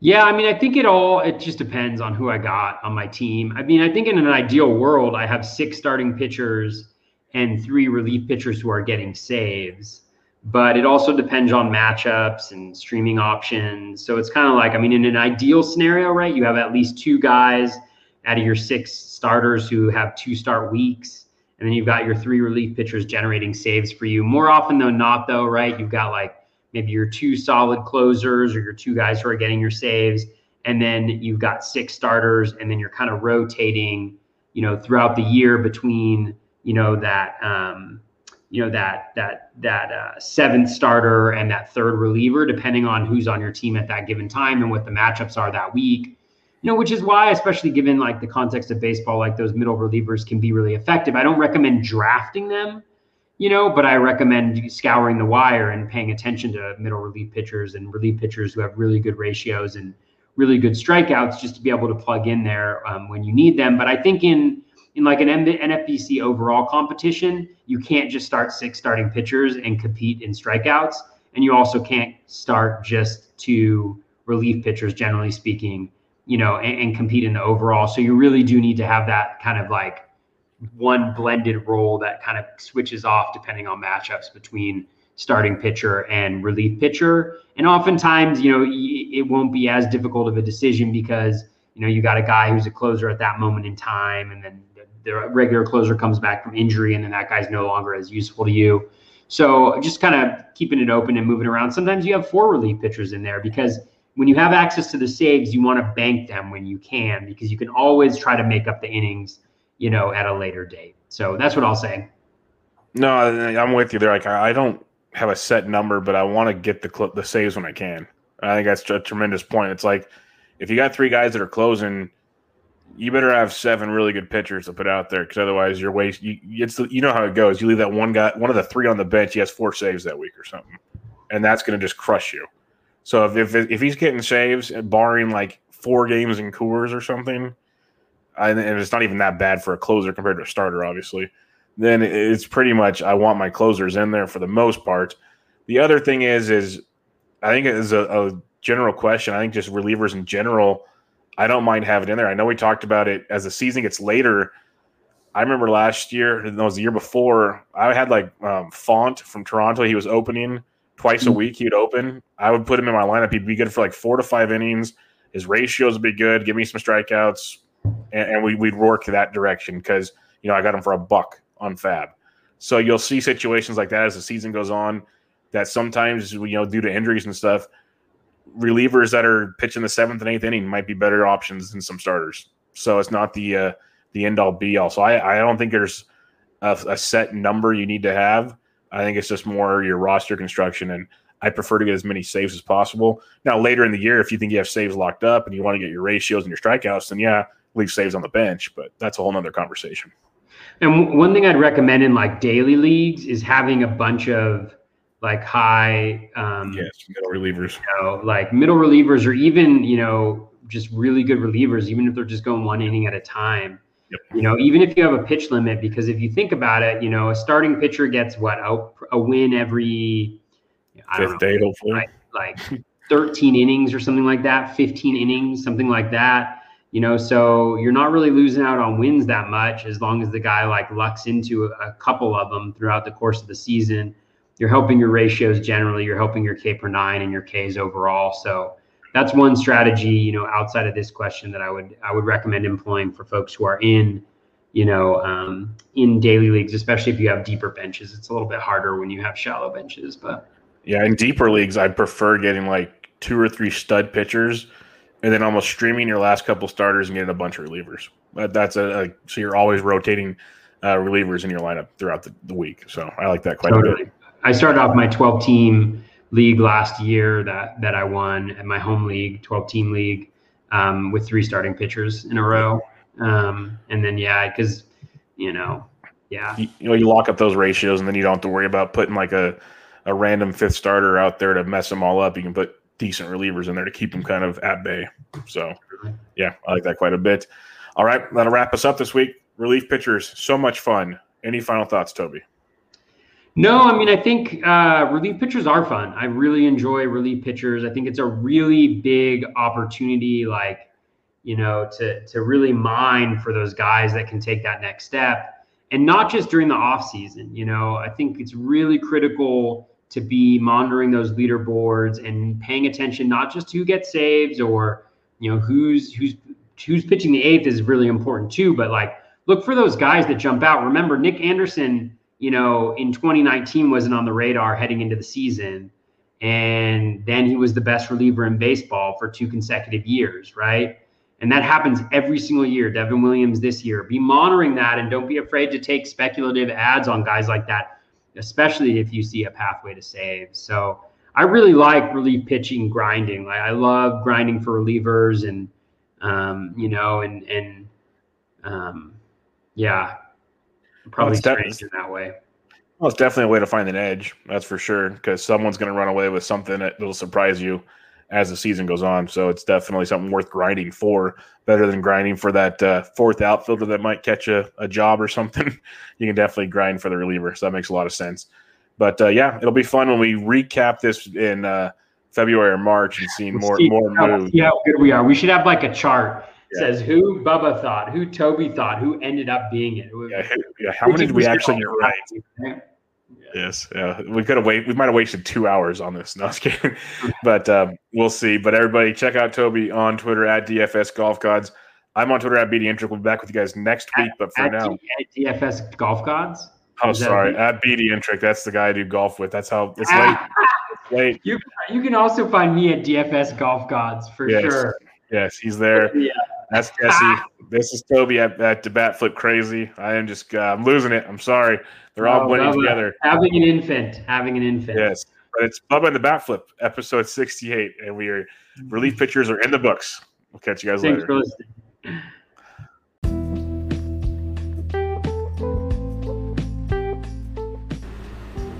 Yeah, I mean, I think it all it just depends on who I got on my team. I mean, I think in an ideal world, I have six starting pitchers and three relief pitchers who are getting saves. But it also depends on matchups and streaming options. So it's kind of like, I mean, in an ideal scenario, right? You have at least two guys out of your six starters who have two start weeks. And then you've got your three relief pitchers generating saves for you. More often than not, though, right? You've got like maybe your two solid closers or your two guys who are getting your saves and then you've got six starters and then you're kind of rotating you know throughout the year between you know that um, you know that that that uh, seventh starter and that third reliever depending on who's on your team at that given time and what the matchups are that week. You know which is why especially given like the context of baseball like those middle relievers can be really effective. I don't recommend drafting them you know, but I recommend scouring the wire and paying attention to middle relief pitchers and relief pitchers who have really good ratios and really good strikeouts just to be able to plug in there um, when you need them. But I think in in like an NFBC overall competition, you can't just start six starting pitchers and compete in strikeouts, and you also can't start just two relief pitchers, generally speaking, you know, and, and compete in the overall. So you really do need to have that kind of like one blended role that kind of switches off depending on matchups between starting pitcher and relief pitcher. And oftentimes, you know, it won't be as difficult of a decision because, you know, you got a guy who's a closer at that moment in time, and then the regular closer comes back from injury, and then that guy's no longer as useful to you. So just kind of keeping it open and moving around. Sometimes you have four relief pitchers in there because when you have access to the saves, you want to bank them when you can because you can always try to make up the innings you know, at a later date. So that's what I'll say. No, I'm with you there. Like I don't have a set number, but I want to get the cl- the saves when I can. I think that's a tremendous point. It's like if you got three guys that are closing, you better have seven really good pitchers to put out there because otherwise you're waste. You, it's the, you know how it goes. You leave that one guy, one of the three on the bench, he has four saves that week or something, and that's going to just crush you. So if, if if he's getting saves, barring like four games in Coors or something, and it's not even that bad for a closer compared to a starter, obviously, then it's pretty much I want my closers in there for the most part. The other thing is, is I think it is a, a general question. I think just relievers in general, I don't mind having in there. I know we talked about it as the season gets later. I remember last year, and that was the year before, I had like um, Font from Toronto. He was opening twice a mm-hmm. week. He'd open. I would put him in my lineup. He'd be good for like four to five innings. His ratios would be good. Give me some strikeouts and, and we, we'd work that direction because you know I got him for a buck on FAAB. So you'll see situations like that as the season goes on. That sometimes you know due to injuries and stuff, relievers that are pitching the seventh and eighth inning might be better options than some starters. So it's not the uh, the end all be all. So I, I don't think there's a, a, set number you need to have. I think it's just more your roster construction, and I prefer to get as many saves as possible. Now later in the year, if you think you have saves locked up and you want to get your ratios and your strikeouts, then yeah, leave saves on the bench, but that's a whole nother conversation. And one thing I'd recommend in like daily leagues is having a bunch of like high, um, yes, middle relievers, you know, like middle relievers, or even you know just really good relievers, even if they're just going one inning at a time. Yep. You know, even if you have a pitch limit, because if you think about it, you know, a starting pitcher gets what a, a win every I fifth know, day, hopefully, like, like 13 innings or something like that, 15 innings, something like that you know so you're not really losing out on wins that much as long as the guy like lucks into a, couple of them throughout the course of the season. You're helping your ratios generally you're helping your k per nine and your k's overall. So that's one strategy you know outside of this question that i would i would recommend employing for folks who are in you know um, in daily leagues especially if you have deeper benches. It's a little bit harder when you have shallow benches but yeah in deeper leagues i prefer getting like two or three stud pitchers and then almost streaming your last couple starters and getting a bunch of relievers. That, that's a, a, so you're always rotating uh, relievers in your lineup throughout the, the, week. So I like that quite totally. a bit. I started off my 12 team league last year that that I won at my home league, 12 team league, um, with three starting pitchers in a row. Um, and then yeah, because you know Yeah. You, you know, you lock up those ratios, and then you don't have to worry about putting like a a random fifth starter out there to mess them all up. You can put decent relievers in there to keep them kind of at bay. So, yeah, I like that quite a bit. All right, that'll wrap us up this week. Relief pitchers, so much fun. Any final thoughts, Toby? No, I mean, I think uh, relief pitchers are fun. I really enjoy relief pitchers. I think it's a really big opportunity, like, you know, to, to really mine for those guys that can take that next step. And not just during the off season, you know, I think it's really critical to be monitoring those leaderboards and paying attention not just who gets saves or you know who's who's who's pitching the eighth is really important too but like look for those guys that jump out. Remember nick anderson you know in 2019 wasn't on the radar heading into the season and then he was the best reliever in baseball for two consecutive years right? And that happens every single year devin williams this year. Be monitoring that and don't be afraid to take speculative ads on guys like that especially if you see a pathway to save. So I really like relief pitching grinding. Like I love grinding for relievers and um, you know, and and um, yeah, probably well, strange in that way. Well, it's definitely a way to find an edge. That's for sure. Because someone's going to run away with something that will surprise you as the season goes on. So it's definitely something worth grinding for. Better than grinding for that uh, fourth outfielder that might catch a, a job or something. you can definitely grind for the reliever. So that makes a lot of sense. But uh, yeah, it'll be fun when we recap this in uh, February or March and seeing more see, more moves. Yeah, how good we are. We should have like a chart. Yeah. Says who Bubba thought, who Toby thought, who ended up being it. Yeah, yeah. how many did we actually get right? Yes, yeah, we could have wait. We might have wasted two hours on this. No, kidding. but um, we'll see. But everybody, check out Toby on Twitter at DFS Golf Gods. I'm on Twitter at BD Intric. We'll be back with you guys next week. At, but for now, at DFS Golf Gods. Oh, sorry, at BD Intric. That's the guy I do golf with. That's how it's late. it's late. You you can also find me at DFS Golf Gods for yes. sure. Yes, he's there. yeah. That's Jesse. this is Toby at, at the Bat Flip Crazy. I am just uh, I'm losing it. I'm sorry. They're all oh, winning Bubba, together. Having an infant. Having an infant. Yes. But it's Bubba and the Bat Flip, episode 68. And we are relief pitchers are in the books. We'll catch you guys Thanks later.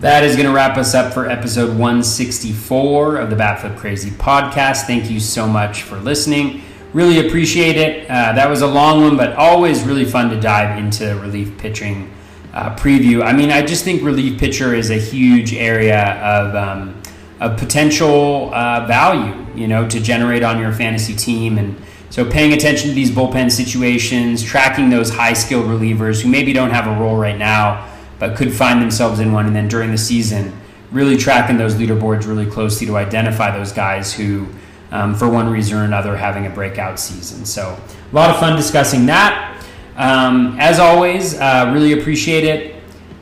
That is going to wrap us up for episode 164 of the Bat Flip Crazy podcast. Thank you so much for listening. Really appreciate it. Uh, that was a long one, but always really fun to dive into relief pitching uh, preview. I mean, I just think relief pitcher is a huge area of, um, of potential uh, value, you know, to generate on your fantasy team. And so paying attention to these bullpen situations, tracking those high skilled relievers who maybe don't have a role right now, but could find themselves in one. And then during the season, really tracking those leaderboards really closely to identify those guys who, um, for one reason or another, having a breakout season. So a lot of fun discussing that. Um, as always, uh, really appreciate it.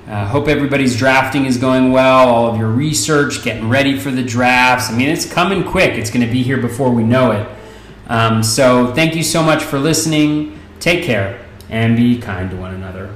Uh, hope everybody's drafting is going well, all of your research, getting ready for the drafts. I mean, it's coming quick. It's going to be here before we know it. Um, so, thank you so much for listening. Take care and be kind to one another.